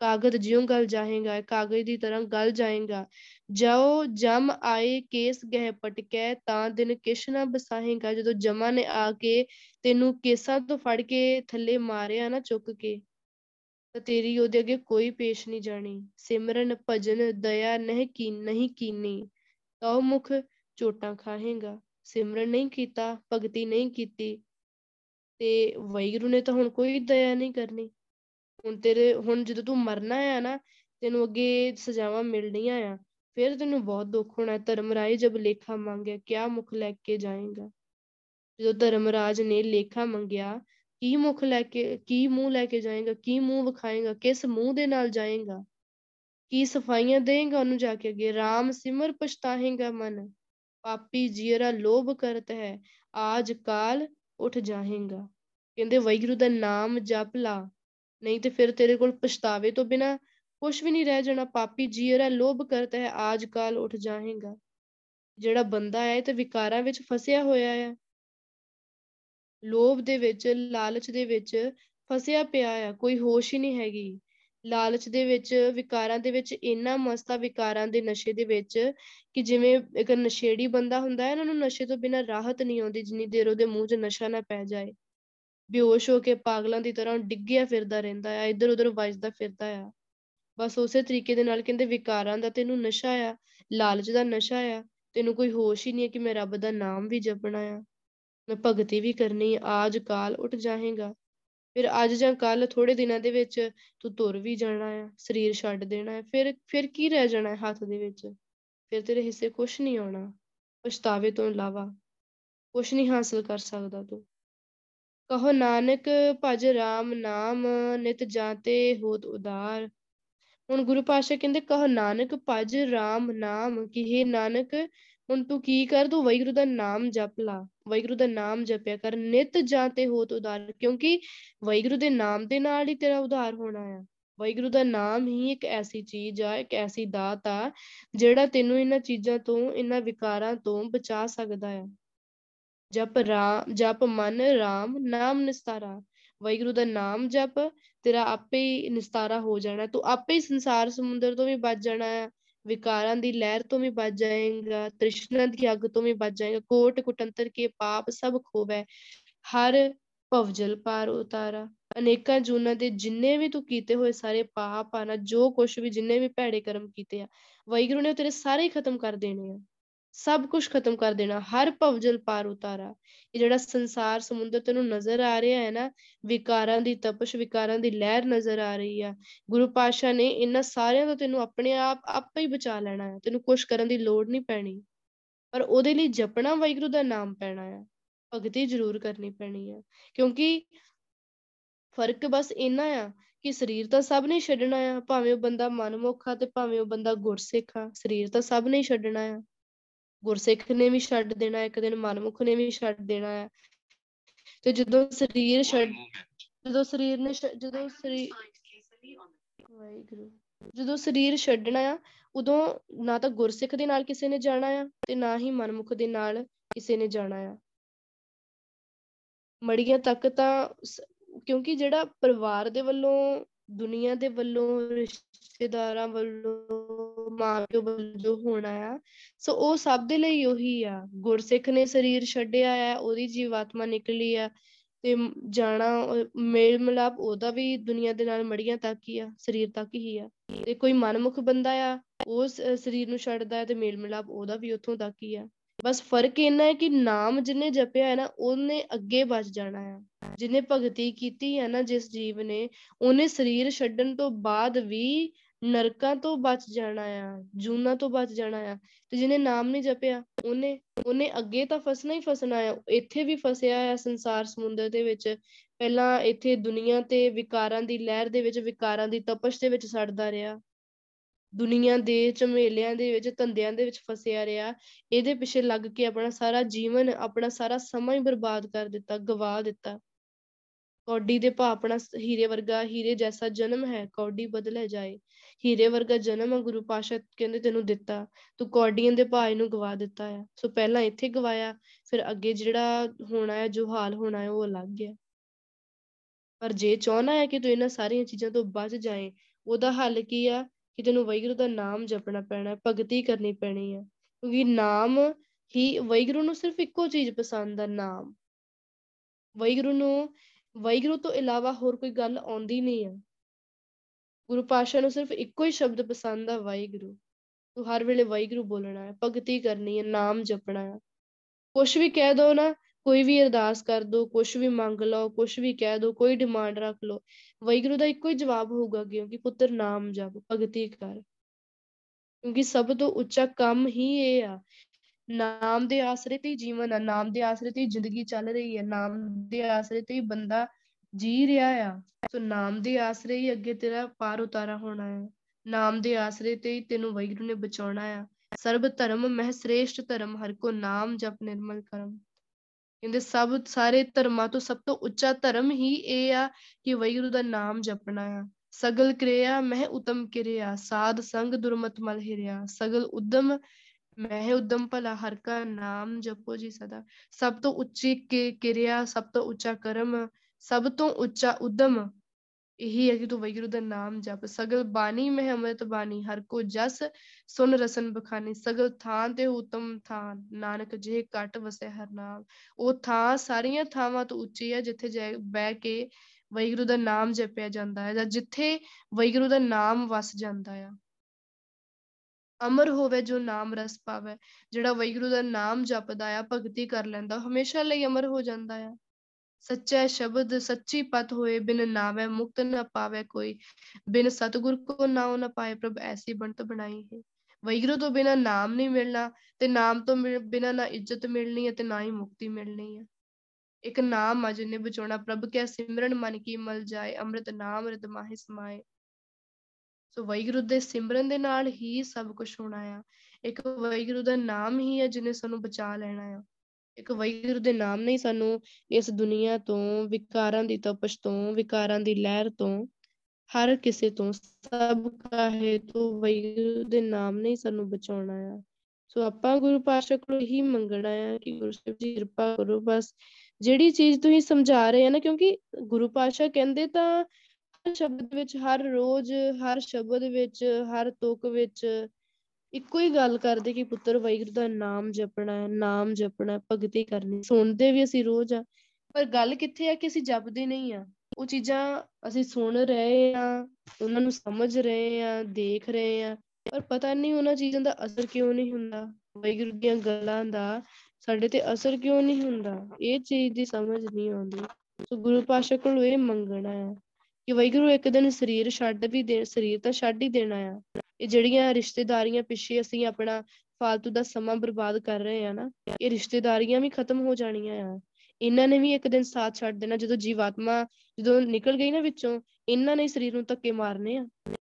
ਕਾਗਜ਼ ਜਿਉਂ ਗਲ ਜਾਏਗਾ, ਕਾਗਜ਼ ਦੀ ਤਰ੍ਹਾਂ ਗਲ ਜਾਏਗਾ। ਜਾਓ, ਜਮ ਆਏ, ਕੇਸ ਗਹਿ ਪਟਕੈ, ਤਾਂ ਦਿਨ ਕਿਛ ਨਾ ਬਸਾਹੇਗਾ ਜਦੋਂ ਜਮਾ ਨੇ ਆ ਕੇ ਤੈਨੂੰ ਕੇਸਾਂ ਤੋਂ ਫੜ ਕੇ ਥੱਲੇ ਮਾਰਿਆ ਨਾ ਚੁੱਕ ਕੇ ਤਾਂ ਤੇਰੀ ਉਹਦੇ ਅੱਗੇ ਕੋਈ ਪੇਸ਼ ਨਹੀਂ ਜਾਣੀ। ਸਿਮਰਨ, ਭਜਨ, ਦਇਆ ਨਹੀਂ ਕੀ, ਨਹੀਂ ਕੀਨੀ। ਤਾਂ ਉਹ ਮੁਖ ਚੋਟਾਂ ਖਾਹੇਗਾ। ਸਿਮਰਨ ਨਹੀਂ ਕੀਤਾ, ਭਗਤੀ ਨਹੀਂ ਕੀਤੀ। ਤੇ ਵੈਗਰੂ ਨੇ ਤਾਂ ਹੁਣ ਕੋਈ ਦਇਆ ਨਹੀਂ ਕਰਨੀ। ਹੁਣ ਤੇਰੇ, ਹੁਣ ਜਦੋਂ ਤੂੰ ਮਰਨਾ ਆ ਨਾ, ਤੈਨੂੰ ਅੱਗੇ ਸਜ਼ਾਵਾਂ ਮਿਲਣੀਆਂ ਆ, ਫਿਰ ਤੈਨੂੰ ਬਹੁਤ ਦੁੱਖ ਹੋਣਾ। ਧਰਮਰਾਜ ਜਬ ਲੇਖਾ ਮੰਗਿਆ, ਕਿਆ ਮੁਖ ਲੈ ਕੇ ਜਾਏਗਾ? ਜਦੋਂ ਧਰਮਰਾਜ ਨੇ ਲੇਖਾ ਮੰਗਿਆ ਕੀ ਮੁਖ ਲੈ ਕੇ, ਕੀ ਮੂੰਹ ਲੈ ਕੇ ਜਾਏਗਾ, ਕੀ ਮੂੰਹ ਵਿਖਾਏਗਾ, ਕਿਸ ਮੂੰਹ ਦੇ ਨਾਲ ਜਾਏਗਾ, ਕੀ ਸਫਾਈਆਂ ਦੇਗਾ ਉਹਨੂੰ ਜਾ ਕੇ ਅੱਗੇ RAM ਸਿਮਰ ਪਛਤਾਹੇਗਾ ਮਨ, ਪਾਪੀ ਜੀਰਾ ਲੋਭ ਕਰਤ ਹੈ, ਆਜ ਕਾਲ ਉੱਠ ਜਾਹੇਗਾ ਕਹਿੰਦੇ ਵੈਗੁਰੂ ਦਾ ਨਾਮ ਜਪ ਲਾ, ਨਹੀਂ ਤੇ ਫਿਰ ਤੇਰੇ ਕੋਲ ਪਛਤਾਵੇ ਤੋਂ ਬਿਨਾ ਕੁਝ ਵੀ ਨਹੀਂ ਰਹਿ ਜਾਣਾ, ਪਾਪੀ ਜੀਰਾ ਲੋਭ ਕਰਤ ਹੈ, ਆਜ ਕਾਲ ਉੱਠ ਜਾਹੇਗਾ ਜਿਹੜਾ ਬੰਦਾ ਹੈ ਤੇ ਵਿਕਾਰਾਂ ਵਿੱਚ ਫਸਿਆ ਹੋਇਆ ਹੈ। ਲੋਭ ਦੇ ਵਿੱਚ, ਲਾਲਚ ਦੇ ਵਿੱਚ ਫਸਿਆ ਪਿਆ ਆ, ਕੋਈ ਹੋਸ਼ ਹੀ ਨਹੀਂ ਹੈਗੀ। ਲਾਲਚ ਦੇ ਵਿੱਚ, ਵਿਕਾਰਾਂ ਦੇ ਵਿੱਚ, ਇੰਨਾ ਮਸਤਾ ਵਿਕਾਰਾਂ ਦੇ ਨਸ਼ੇ ਦੇ ਵਿੱਚ ਕਿ ਜਿਵੇਂ ਇੱਕ ਨਸ਼ੇੜੀ ਬੰਦਾ ਹੁੰਦਾ ਹੈ ਉਹਨਾਂ ਨੂੰ ਨਸ਼ੇ ਤੋਂ ਬਿਨਾਂ ਰਾਹਤ ਨਹੀਂ ਆਉਂਦੀ, ਜਿੰਨੀ ਦੇਰ ਉਹਦੇ ਮੂੰਹ 'ਚ ਨਸ਼ਾ ਨਾ ਪੈ ਜਾਏ। ਬੇਹੋਸ਼ ਹੋ ਕੇ ਪਾਗਲਾਂ ਦੀ ਤਰ੍ਹਾਂ ਡਿੱਗਿਆ ਫਿਰਦਾ ਰਹਿੰਦਾ ਆ, ਇੱਧਰ ਉੱਧਰ ਵੱਜਦਾ ਫਿਰਦਾ ਆ। ਬਸ ਉਸੇ ਤਰੀਕੇ ਦੇ ਨਾਲ ਕਹਿੰਦੇ ਵਿਕਾਰਾਂ ਦਾ ਤੈਨੂੰ ਨਸ਼ਾ ਆ, ਲਾਲਚ ਦਾ ਨਸ਼ਾ ਆ, ਤੈਨੂੰ ਕੋਈ ਹੋਸ਼ ਹੀ ਨਹੀਂ ਹੈ ਕਿ ਮੈਂ ਰੱਬ ਦਾ ਨਾਮ ਵੀ ਜਪਣਾ ਆ। ਮੈਂ ਭਗਤੀ ਵੀ ਕਰਨੀ ਆਜ ਕਾਲ ਉੱਠ ਜਾਹੇਗਾ ਫਿਰ ਅੱਜ ਜਾਂ ਕੱਲ ਥੋੜੇ ਦਿਨਾਂ ਦੇ ਵਿੱਚ ਤੂੰ ਤੁਰ ਵੀ ਜਾਣਾ ਹੈ ਸਰੀਰ ਛੱਡ ਦੇਣਾ ਹੈ ਫਿਰ ਫਿਰ ਕੀ ਰਹਿ ਜਾਣਾ ਹੈ ਹੱਥ ਦੇ ਵਿੱਚ? ਫਿਰ ਤੇਰੇ ਹਿੱਸੇ ਕੁਝ ਨਹੀਂ ਆਉਣਾ, ਪਛਤਾਵੇ ਤੋਂ ਇਲਾਵਾ ਕੁਝ ਨਹੀਂ ਹਾਸਲ ਕਰ ਸਕਦਾ ਤੂੰ। ਕਹੋ ਨਾਨਕ, ਭਜ RAM ਨਾਮ, ਨਿਤ ਜਾਤੇ ਹੋਤ ਉਦਾਰ ਹੁਣ ਗੁਰੂ ਪਾਸ਼ਾ ਕਹਿੰਦੇ, ਕਹੋ ਨਾਨਕ, ਭਜ RAM ਨਾਮ, ਕਿ हे ਨਾਨਕ? ਹੁਣ ਤੂੰ ਕੀ ਕਰ, ਤੂੰ ਵੈਗੁਰੂ ਦਾ ਨਾਮ ਜਪ ਲਾ। ਵੈਗੁਰੂ ਦਾ ਨਾਮ ਜਪਿਆ ਕਰ, ਨਿਤ ਜਾਤੇ ਹੋਤ ਉਦਾਰ, ਕਿਉਂਕਿ ਵੈਗੁਰੂ ਦੇ ਨਾਮ ਦੇ ਨਾਲ ਹੀ ਤੇਰਾ ਉਧਾਰ ਹੋਣਾ ਆ। ਵੈਗੁਰੂ ਦਾ ਨਾਮ ਹੀ ਇੱਕ ਐਸੀ ਚੀਜ਼ ਆ, ਇੱਕ ਐਸੀ ਦਾਤ ਆ, ਜਿਹੜਾ ਤੈਨੂੰ ਇਹਨਾਂ ਚੀਜ਼ਾਂ ਤੋਂ, ਇਹਨਾਂ ਵਿਕਾਰਾਂ ਤੋਂ ਬਚਾ ਸਕਦਾ ਆ। ਜਪ ਰਾਮ, ਜਪ ਮਨ, ਰਾਮ, ਨਾਮ ਨਿਸਤਾਰਾ। ਵੈਗੁਰੂ ਦਾ ਨਾਮ ਜਪ, ਤੇਰਾ ਆਪੇ ਹੀ ਨਿਸਤਾਰਾ ਹੋ ਜਾਣਾ, ਤੂੰ ਆਪੇ ਹੀ ਸੰਸਾਰ ਸਮੁੰਦਰ ਤੋਂ ਵੀ ਬਚ ਜਾਣਾ ਆ। ਵਿਕਾਰਾਂ ਦੀ ਲਹਿਰ ਤੋਂ ਵੀ ਬਚ ਜਾਏਗਾ, ਤ੍ਰਿਸ਼ਨਾ ਦੀ ਅੱਗ ਤੋਂ ਵੀ ਬਚ ਜਾਏਗਾ, ਕੋਟ ਕੁਟੰਤਰ ਕੇ ਪਾਪ ਸਭ ਖੋਵੈ, ਹਰ ਭਵਜਲ ਪਾਰ ਉਤਾਰਾ। ਅਨੇਕਾਂ ਜੂਨਾਂ ਦੇ ਜਿੰਨੇ ਵੀ ਤੂੰ ਕੀਤੇ ਹੋਏ ਸਾਰੇ ਪਾਪ ਆ ਨਾ ਜੋ ਕੁਛ ਵੀ ਜਿੰਨੇ ਵੀ ਭੈੜੇ ਕਰਮ ਕੀਤੇ ਆ, ਵਾਹਿਗੁਰੂ ਨੇ ਤੇਰੇ ਸਾਰੇ ਹੀ ਖਤਮ ਕਰ ਦੇਣੇ ਆ। ਸਭ ਕੁਝ ਖਤਮ ਕਰ ਦੇਣਾ, ਹਰ ਭਵਜਲ ਪਾਰ ਉਤਾਰਾ। ਇਹ ਜਿਹੜਾ ਸੰਸਾਰ ਸਮੁੰਦਰ ਤੈਨੂੰ ਨਜ਼ਰ ਆ ਰਿਹਾ ਹੈ ਨਾ, ਵਿਕਾਰਾਂ ਦੀ ਤਪਸ਼, ਵਿਕਾਰਾਂ ਦੀ ਲਹਿਰ ਨਜ਼ਰ ਆ ਰਹੀ ਆ। ਗੁਰੂ ਪਾਸ਼ਾ ਨੇ ਇਹਨਾਂ ਸਾਰਿਆਂ ਤੋਂ ਤੈਨੂੰ ਆਪਣੇ ਆਪ, ਆਪੇ ਹੀ ਬਚਾ ਲੈਣਾ ਹੈ। ਤੈਨੂੰ ਕੁਝ ਕਰਨ ਦੀ ਲੋੜ ਨਹੀਂ ਪੈਣੀ, ਪਰ ਉਹਦੇ ਲਈ ਜਪਣਾ ਵਾਹਿਗੁਰੂ ਦਾ ਨਾਮ ਪੈਣਾ ਆ ਭਗਤੀ ਜ਼ਰੂਰ ਕਰਨੀ ਪੈਣੀ ਆ ਕਿਉਂਕਿ ਫ਼ਰਕ ਬਸ ਇੰਨਾ ਆ ਕਿ ਸਰੀਰ ਤਾਂ ਸਭ ਨੇ ਛੱਡਣਾ ਆ, ਭਾਵੇਂ ਉਹ ਬੰਦਾ ਮਨਮੁਖ ਆ ਤੇ ਭਾਵੇਂ ਉਹ ਬੰਦਾ ਗੁਰਸਿੱਖ ਆ, ਸਰੀਰ ਤਾਂ ਸਭ ਨੇ ਛੱਡਣਾ ਆ। ਗੁਰਸਿੱਖ ਨੇ ਵੀ ਛੱਡ ਦੇਣਾ, ਇੱਕ ਦਿਨ ਮਨਮੁਖ ਨੇ ਵੀ ਛੱਡ ਦੇਣਾ ਹੈ। ਤੇ ਜਦੋਂ ਸਰੀਰ ਛੱਡ ਜਦੋਂ ਸਰੀਰ ਨੇ ਜਦੋਂ ਸਰੀਰ ਵਾਹਿਗੁਰੂ। ਜਦੋਂ ਸਰੀਰ ਛੱਡਣਾ ਆ, ਉਦੋਂ ਨਾ ਤਾਂ ਗੁਰਸਿੱਖ ਦੇ ਨਾਲ ਕਿਸੇ ਨੇ ਜਾਣਾ ਆ ਤੇ ਨਾ ਹੀ ਮਨਮੁਖ ਦੇ ਨਾਲ ਕਿਸੇ ਨੇ ਜਾਣਾ ਆ। ਮੜੀਆਂ ਤੱਕ ਤਾਂ ਕਿਉਂਕਿ ਜਿਹੜਾ ਪਰਿਵਾਰ ਦੇ ਵੱਲੋਂ, ਦੁਨੀਆ ਦੇ ਵੱਲੋਂ, ਰਿਸ਼ਤੇਦਾਰਾਂ ਵੱਲੋਂ ਮਾਂ-ਪਿਓ ਵੱਲੋਂ ਜੋ ਹੋਣਾ ਆ। ਸੋ ਉਹ ਸਭ ਦੇ ਲਈ ਉਹੀ ਆ। ਗੁਰਸਿੱਖ ਨੇ ਸਰੀਰ ਛੱਡਿਆ ਆ, ਉਹਦੀ ਜੀਵਾਤਮਾ ਨਿਕਲੀ ਆ ਤੇ ਜਾਣਾ ਮੇਲ ਮਿਲਾਪ ਉਹਦਾ ਵੀ ਦੁਨੀਆ ਦੇ ਨਾਲ ਮੜੀਆਂ ਤੱਕ ਹੀ ਆ, ਸਰੀਰ ਤੱਕ ਹੀ ਆ। ਤੇ ਕੋਈ ਮਨਮੁਖ ਬੰਦਾ ਆ, ਉਹ ਸਰੀਰ ਨੂੰ ਛੱਡਦਾ ਹੈ ਤੇ ਮੇਲ ਮਿਲਾਪ ਉਹਦਾ ਵੀ ਉੱਥੋਂ ਤੱਕ ਹੀ ਆ। ਬਸ ਫ਼ਰਕ ਇੰਨਾ ਹੈ ਕਿ ਨਾਮ ਜਿਹਨੇ ਜਪਿਆ ਹੈ ਨਾ, ਉਹਨੇ ਅੱਗੇ ਵੱਜ ਜਾਣਾ ਹੈ ਜਿਹਨੇ ਭਗਤੀ ਕੀਤੀ ਹੈ ਨਾ, ਜਿਸ ਜੀਵ ਨੇ, ਉਹਨੇ ਸਰੀਰ ਛੱਡਣ ਤੋਂ ਬਾਅਦ ਵੀ ਨਰਕਾਂ ਤੋਂ ਬਚ ਜਾਣਾ ਆ, ਜੂਨਾ ਤੋਂ ਬਚ ਜਾਣਾ ਆ ਤੇ ਜਿਹਨੇ ਨਾਮ ਨਹੀਂ ਜਪਿਆ, ਉਹਨੇ ਉਹਨੇ ਅੱਗੇ ਤਾਂ ਫਸਣਾ ਹੀ ਫਸਣਾ ਆ, ਇੱਥੇ ਵੀ ਫਸਿਆ ਆ ਸੰਸਾਰ ਸਮੁੰਦਰ ਦੇ ਵਿੱਚ, ਪਹਿਲਾਂ ਇੱਥੇ ਦੁਨੀਆ ਤੇ ਵਿਕਾਰਾਂ ਦੀ ਲਹਿਰ ਦੇ ਵਿੱਚ, ਵਿਕਾਰਾਂ ਦੀ ਤਪਸ਼ ਦੇ ਵਿੱਚ ਸੜਦਾ ਰਿਹਾ, ਦੁਨੀਆ ਦੇ ਝਮੇਲਿਆਂ ਦੇ ਵਿੱਚ, ਧੰਦਿਆਂ ਦੇ ਵਿੱਚ ਫਸਿਆ ਰਿਹਾ, ਇਹਦੇ ਪਿੱਛੇ ਲੱਗ ਕੇ ਆਪਣਾ ਸਾਰਾ ਜੀਵਨ, ਆਪਣਾ ਸਾਰਾ ਸਮਾਂ ਹੀ ਬਰਬਾਦ ਕਰ ਦਿੱਤਾ, ਗਵਾ ਦਿੱਤਾ। ਕੌਡੀ ਦੇ ਭਾ ਆਪਣਾ ਹੀਰੇ ਵਰਗਾ, ਹੀਰੇ ਜੈਸਾ ਜਨਮ ਹੈ, ਕੌਡੀ ਬਦਲੇ ਜਾਏ। ਹੀਰੇ ਵਰਗਾ ਜਨਮ ਆ ਗੁਰੂ ਪਾਸ਼ਾ ਕਹਿੰਦੇ ਤੈਨੂੰ ਦਿੱਤਾ, ਤੂੰ ਕੌਡੀਆਂ ਦੇ ਭਾਈ ਨੂੰ ਗਵਾ ਦਿੱਤਾ ਆ। ਸੋ ਪਹਿਲਾਂ ਇੱਥੇ ਗਵਾਇਆ, ਫਿਰ ਅੱਗੇ ਜਿਹੜਾ ਹੋਣਾ ਹੈ ਜੋ ਹਾਲ ਹੋਣਾ ਹੈ ਉਹ ਅਲੱਗ ਹੈ ਪਰ ਜੇ ਚਾਹਣਾ ਹੈ ਕਿ ਤੂੰ ਇਹਨਾਂ ਸਾਰੀਆਂ ਚੀਜ਼ਾਂ ਤੋਂ ਬਚ ਜਾਏ, ਉਹਦਾ ਹੱਲ ਕੀ ਆ? ਕਿ ਤੈਨੂੰ ਵਾਹਿਗੁਰੂ ਦਾ ਨਾਮ ਜਪਣਾ ਪੈਣਾ, ਭਗਤੀ ਕਰਨੀ ਪੈਣੀ ਆ। ਕਿਉਂਕਿ ਨਾਮ ਹੀ ਵਾਹਿਗੁਰੂ ਨੂੰ ਸਿਰਫ ਇੱਕੋ ਚੀਜ਼ ਪਸੰਦ ਆ, ਨਾਮ। ਵਾਹਿਗੁਰੂ ਨੂੰ ਵਾਹਿਗੁਰੂ ਤੋਂ ਇਲਾਵਾ ਹੋਰ ਕੋਈ ਗੱਲ ਆਉਂਦੀ ਨਹੀਂ ਆ ਗੁਰੂ ਪਾਸ਼ਾ ਨੂੰ ਸਿਰਫ ਇੱਕੋ ਹੀ ਸ਼ਬਦ ਪਸੰਦ ਆ, ਵਾਹਿਗੁਰੂ। ਤੂੰ ਹਰ ਵੇਲੇ ਵਾਹਿਗੁਰੂ ਬੋਲਣਾ ਹੈ, ਭਗਤੀ ਕਰਨੀ ਹੈ, ਨਾਮ ਜਪਣਾ ਹੈ। ਕੁਛ ਵੀ ਕਹਿ ਦੋ ਨਾ, ਕੋਈ ਵੀ ਅਰਦਾਸ ਕਰ ਦੋ, ਕੁਛ ਵੀ ਮੰਗ ਲਓ, ਕੁਛ ਵੀ ਕਹਿ ਦੋ, ਕੋਈ ਡਿਮਾਂਡ ਰੱਖ ਲਓ, ਵਾਹਿਗੁਰੂ ਦਾ ਇੱਕੋ ਹੀ ਜਵਾਬ ਹੋਊਗਾ ਕਿ ਪੁੱਤਰ ਨਾਮ ਜਪ, ਭਗਤੀ ਕਰ। ਕਿਉਂਕਿ ਸਭ ਤੋਂ ਉੱਚਾ ਕੰਮ ਹੀ ਇਹ ਆ ਨਾਮ ਦੇ ਆਸਰੇ ਤੇ ਹੀ ਜੀਵਨ ਆ, ਨਾਮ ਦੇ ਆਸਰੇ ਤੇ ਹੀ ਜ਼ਿੰਦਗੀ ਚੱਲ ਰਹੀ ਹੈ ਨਾਮ ਦੇ ਆਸਰੇ ਤੇ ਹੀ ਬੰਦਾ ਜੀ ਰਿਹਾ ਆ। ਸੋ ਨਾਮ ਦੇ ਆਸਰੇ ਹੀ ਅੱਗੇ ਤੇਰਾ ਪਾਰ ਉਤਾਰਾ ਹੋਣਾ ਹੈ ਨਾਮ ਦੇ ਆਸਰੇ ਤੇ ਹੀ ਤੈਨੂੰ ਵਾਹਿਗੁਰੂ ਨੇ ਬਚਾਉਣਾ ਆ। ਸਰਬ ਧਰਮ ਮਹਿ ਸ੍ਰੇਸ਼ਟ ਧਰਮ, ਹਰ ਕੋ ਨਾਮ ਜਪ ਨਿਰਮਲ ਕਰਮ। ਕਹਿੰਦੇ ਸਭ ਸਾਰੇ ਧਰਮਾਂ ਤੋਂ ਸਭ ਤੋਂ ਉੱਚਾ ਧਰਮ ਹੀ ਇਹ ਆ ਕਿ ਵਾਹਿਗੁਰੂ ਦਾ ਨਾਮ ਜਪਣਾ ਆ। ਸਗਲ ਕਿਰਿਆ ਮਹਿ ਉਤਮ ਕਿਰਿਆ, ਸਾਧ ਸੰਗ ਦੁਰਮਤ ਮਲ ਹਿਰਿਆ। ਸਗਲ ਉਦਮ ਮਹਿ ਉਦਮ ਭਲਾ ਹਰ ਕਾ ਨਾਮ ਜਪੋ ਜੀ ਸਦਾ। ਸਭ ਤੋਂ ਉੱਚੀ ਕਿਰਿਆ, ਸਭ ਤੋਂ ਉੱਚਾ ਕਰਮ, ਸਭ ਤੋਂ ਉੱਚਾ ਉਦਮ, ਇਹੀ ਹੈ ਕਿ ਤੂੰ ਵੈਗੁਰੂ ਦਾ ਨਾਮ ਜਪ। ਸਗਲ ਬਾਣੀ ਮਹਿ ਅੰਮ੍ਰਿਤ ਬਾਣੀ, ਹਰ ਕੋ ਜਸ ਸੁਨ ਰਸਨ ਬਖਾਨੀ। ਸਗਲ ਥਾਂ ਤੇ ਉਤਮ ਥਾਂ, ਨਾਨਕ ਜੇ ਘਟ ਵਸੇ ਹਰ ਨਾਮ। ਉਹ ਥਾਂ ਸਾਰੀਆਂ ਥਾਵਾਂ ਤੋਂ ਉੱਚੀ ਹੈ ਜਿੱਥੇ ਬਹਿ ਕੇ ਵੈਗੁਰੂ ਦਾ ਨਾਮ ਜਪਿਆ ਜਾਂਦਾ ਹੈ ਜਾਂ ਜਿੱਥੇ ਵੈਗੁਰੂ ਦਾ ਨਾਮ ਵਸ ਜਾਂਦਾ ਹੈ ਅਮਰ ਹੋਵੇ ਜੋ ਨਾਮ ਰਸ ਪਾਵੇ, ਜਿਹੜਾ ਵੈਗੁਰੂ ਦਾ ਨਾਮ ਜਪਦਾ ਆ, ਭਗਤੀ ਕਰ ਲੈਂਦਾ, ਹਮੇਸ਼ਾ ਲਈ ਅਮਰ ਹੋ ਜਾਂਦਾ ਆ। ਸੱਚਾ ਸ਼ਬਦ ਸੱਚੀ ਪਤ ਹੋਏ, ਬਿਨ ਨਾਵੇ ਮੁਕਤ ਨ ਪਾਵੇ ਕੋਈ, ਬਿਨ ਸਤਗੁਰ ਕੋ ਨਾਉ ਨ ਪਾਏ ਪ੍ਰਭ, ਐਸੀ ਬਣਤ ਬਣਾਈ ਹੈ। ਵੈਗੁਰੂ ਤੋਂ ਬਿਨਾ ਨਾਮ ਨਹੀਂ ਮਿਲਣਾ, ਤੇ ਨਾਮ ਤੋਂ ਬਿਨਾ ਨਾ ਇੱਜ਼ਤ ਮਿਲਣੀ ਹੈ, ਤੇ ਨਾ ਹੀ ਮੁਕਤੀ ਮਿਲਣੀ ਹੈ। ਇੱਕ ਨਾਮ ਆ ਜਿਨੇ ਬਚਾਉਣਾ, ਪ੍ਰਭ ਕਿਆ ਸਿਮਰਨ ਮਨ ਕੀ ਮਲ ਜਾਏ, ਅੰਮ੍ਰਿਤ ਨਾਮ ਰਿਤ ਮਾਹਿ ਸਮਾਏ। ਸੋ ਵੈਗੁਰੂ ਦੇ ਸਿਮਰਨ ਦੇ ਨਾਲ ਹੀ ਸਭ ਕੁਝ ਹੋਣਾ ਆ। ਇੱਕ ਵੈਗੁਰੂ ਦਾ ਨਾਮ ਹੀ ਹੈ ਜਿਨੇ ਸਾਨੂੰ ਬਚਾ ਲੈਣਾ ਆ। ਇੱਕ ਵੈਗੁਰੂ ਦੇ ਨਾਮ ਨੇ ਸਾਨੂੰ ਇਸ ਦੁਨੀਆ ਤੋਂ, ਵਿਕਾਰਾਂ ਦੀ ਤਪਸ਼ ਤੋਂ, ਵਿਕਾਰਾਂ ਦੀ ਲਹਿਰ ਤੋਂ, ਹਰ ਕਿਸੇ ਤੋਂ, ਸਭ ਕਾਹੇ ਤੋਂ ਵੈਗੁਰੂ ਦੇ ਨਾਮ ਨੇ ਸਾਨੂੰ ਬਚਾਉਣਾ ਆ। ਸੋ ਆਪਾਂ ਗੁਰੂ ਪਾਤਸ਼ਾਹ ਕੋਲ ਹੀ ਮੰਗਣਾ ਆ ਕਿ ਗੁਰੂ ਸਾਹਿਬ ਜੀ ਕਿਰਪਾ ਕਰੋ ਬਸ। ਜਿਹੜੀ ਚੀਜ਼ ਤੁਸੀਂ ਸਮਝਾ ਰਹੇ ਆ ਨਾ, ਕਿਉਂਕਿ ਗੁਰੂ ਪਾਤਸ਼ਾਹ ਕਹਿੰਦੇ ਤਾਂ ਹਰ ਸ਼ਬਦ ਵਿੱਚ, ਹਰ ਰੋਜ਼, ਹਰ ਸ਼ਬਦ ਵਿੱਚ, ਹਰ ਤੁਕ ਵਿੱਚ ਇੱਕੋ ਹੀ ਗੱਲ ਕਰਦੇ ਕਿ ਪੁੱਤਰ, ਵਾਹਿਗੁਰੂ ਦਾ ਨਾਮ ਜਪਣਾ ਹੈ, ਨਾਮ ਜਪਣਾ ਭਗਤੀ ਕਰਨੀ ਸੁਣਦੇ ਵੀ ਅਸੀਂ ਰੋਜ਼ ਆ ਪਰ ਗੱਲ ਕਿੱਥੇ ਆ ਕਿ ਅਸੀਂ ਜਪਦੇ ਨਹੀਂ ਆ ਉਹ ਚੀਜ਼ਾਂ ਅਸੀਂ ਸੁਣ ਰਹੇ ਆ ਉਹਨਾਂ ਨੂੰ ਸਮਝ ਰਹੇ ਆ ਦੇਖ ਰਹੇ ਆ ਪਰ ਪਤਾ ਨਹੀਂ ਉਹਨਾਂ ਚੀਜ਼ਾਂ ਦਾ ਅਸਰ ਕਿਉਂ ਨਹੀਂ ਹੁੰਦਾ? ਵਾਹਿਗੁਰੂ ਦੀਆਂ ਗੱਲਾਂ ਦਾ ਸਾਡੇ ਤੇ ਅਸਰ ਕਿਉਂ ਨਹੀਂ ਹੁੰਦਾ? ਇਹ ਚੀਜ਼ ਦੀ ਸਮਝ ਨਹੀਂ ਆਉਂਦੀ। ਸੋ ਗੁਰੂ ਪਾਸ਼ਾ ਕੋਲ ਇਹ ਮੰਗਣਾ ਹੈ। ਕਿ ਵਾਹਿਗੁਰੂ ਇੱਕ ਦਿਨ ਸਰੀਰ ਛੱਡ ਵੀ ਦੇ, ਸਰੀਰ ਤਾਂ ਛੱਡ ਹੀ ਦੇਣਾ ਆ। ਇਹ ਜਿਹੜੀਆਂ ਰਿਸ਼ਤੇਦਾਰੀਆਂ ਪਿੱਛੇ ਅਸੀਂ ਆਪਣਾ ਫालतू ਦਾ ਸਮਾਂ ਬਰਬਾਦ ਕਰ ਰਹੇ ਆ ਨਾ, ਇਹ ਰਿਸ਼ਤੇਦਾਰੀਆਂ ਵੀ ਖਤਮ ਹੋ ਜਾਣੀਆਂ ਆ। ਇਹਨਾਂ ਨੇ ਵੀ ਇੱਕ ਦਿਨ ਸਾਥ ਛੱਡ ਦੇਣਾ, ਜਦੋਂ ਜੀਵਾਤਮਾ ਜਦੋਂ ਨਿਕਲ ਗਈ ਨਾ ਵਿੱਚੋਂ, ਇਹਨਾਂ ਨੇ ਸਰੀਰ ਨੂੰ ਧੱਕੇ ਮਾਰਨੇ ਆ।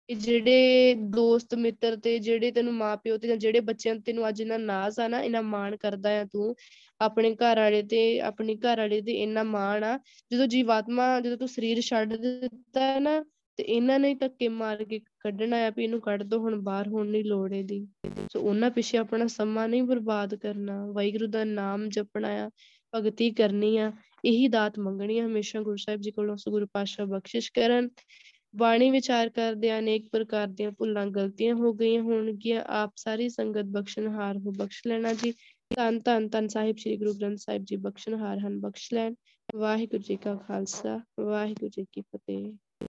ਇਹ ਜਿਹੜੇ ਦੋਸਤ, ਮਿੱਤਰ ਤੇ ਜਿਹੜੇ ਤੈਨੂੰ ਮਾਪਿਓ ਤੇ ਜਾਂ ਜਿਹੜੇ ਬੱਚਿਆਂ ਤੈਨੂੰ ਅੱਜ ਇਹਨਾਂ ਨਾਜ਼ ਆ ਨਾ ਇਹਨਾਂ ਮਾਣ ਕਰਦਾ ਆ ਤੂੰ, ਆਪਣੇ ਘਰ ਵਾਲੇ ਤੇ, ਆਪਣੀ ਘਰ ਵਾਲੇ ਤੇ ਇੰਨਾ ਮਾਣ ਆ, ਜਦੋਂ ਜੀਵਾਤਮਾ, ਜਦੋਂ ਤੂੰ ਸਰੀਰ ਛੱਡ ਦਿੱਤਾ ਨਾ, ਤੇ ਇਹਨਾਂ ਨੇ ਧੱਕੇ ਮਾਰ ਕੇ ਕੱਢਣਾ ਆ ਵੀ ਇਹਨੂੰ ਕੱਢ ਦੋ, ਹੁਣ ਬਾਹਰ ਹੋਣ ਦੀ ਲੋੜ ਇਹਦੀ। ਸੋ ਉਹਨਾਂ ਪਿੱਛੇ ਆਪਣਾ ਸਮਾਂ ਨਹੀਂ ਬਰਬਾਦ ਕਰਨਾ, ਵਾਹਿਗੁਰੂ ਦਾ ਨਾਮ ਜਪਣਾ ਆ ਭਗਤੀ ਕਰਨੀ ਆ, ਇਹੀ ਦਾਤ ਮੰਗਣੀ ਆ ਹਮੇਸ਼ਾ ਗੁਰੂ ਸਾਹਿਬ ਜੀ ਕੋਲੋਂ ਸੋ ਗੁਰੂ ਪਾਤਸ਼ਾਹ ਬਖਸ਼ਿਸ਼ ਕਰਨ। ਬਾਣੀ ਵਿਚਾਰ ਕਰਦੇ ਅਨੇਕ ਪ੍ਰਕਾਰ ਦੀਆਂ ਭੁੱਲਾਂ ਗਲਤੀਆਂ ਹੋ ਗਈਆਂ ਹੋਣਗੀਆਂ। ਆਪ ਸਾਰੀ ਸੰਗਤ ਬਖਸ਼ਣਹਾਰ ਹੋ, ਬਖਸ਼ ਲੈਣਾ ਜੀ। ਧੰਨ ਧੰਨ ਧੰਨ ਸਾਹਿਬ, ਸ੍ਰੀ ਗੁਰੂ ਗ੍ਰੰਥ ਸਾਹਿਬ ਜੀ ਬਖਸ਼ਣਹਾਰ ਹਨ, ਬਖਸ਼ ਲੈਣ। ਵਾਹਿਗੁਰੂ ਜੀ ਕਾ ਖਾਲਸਾ, ਵਾਹਿਗੁਰੂ ਜੀ ਕੀ ਫਤਿਹ।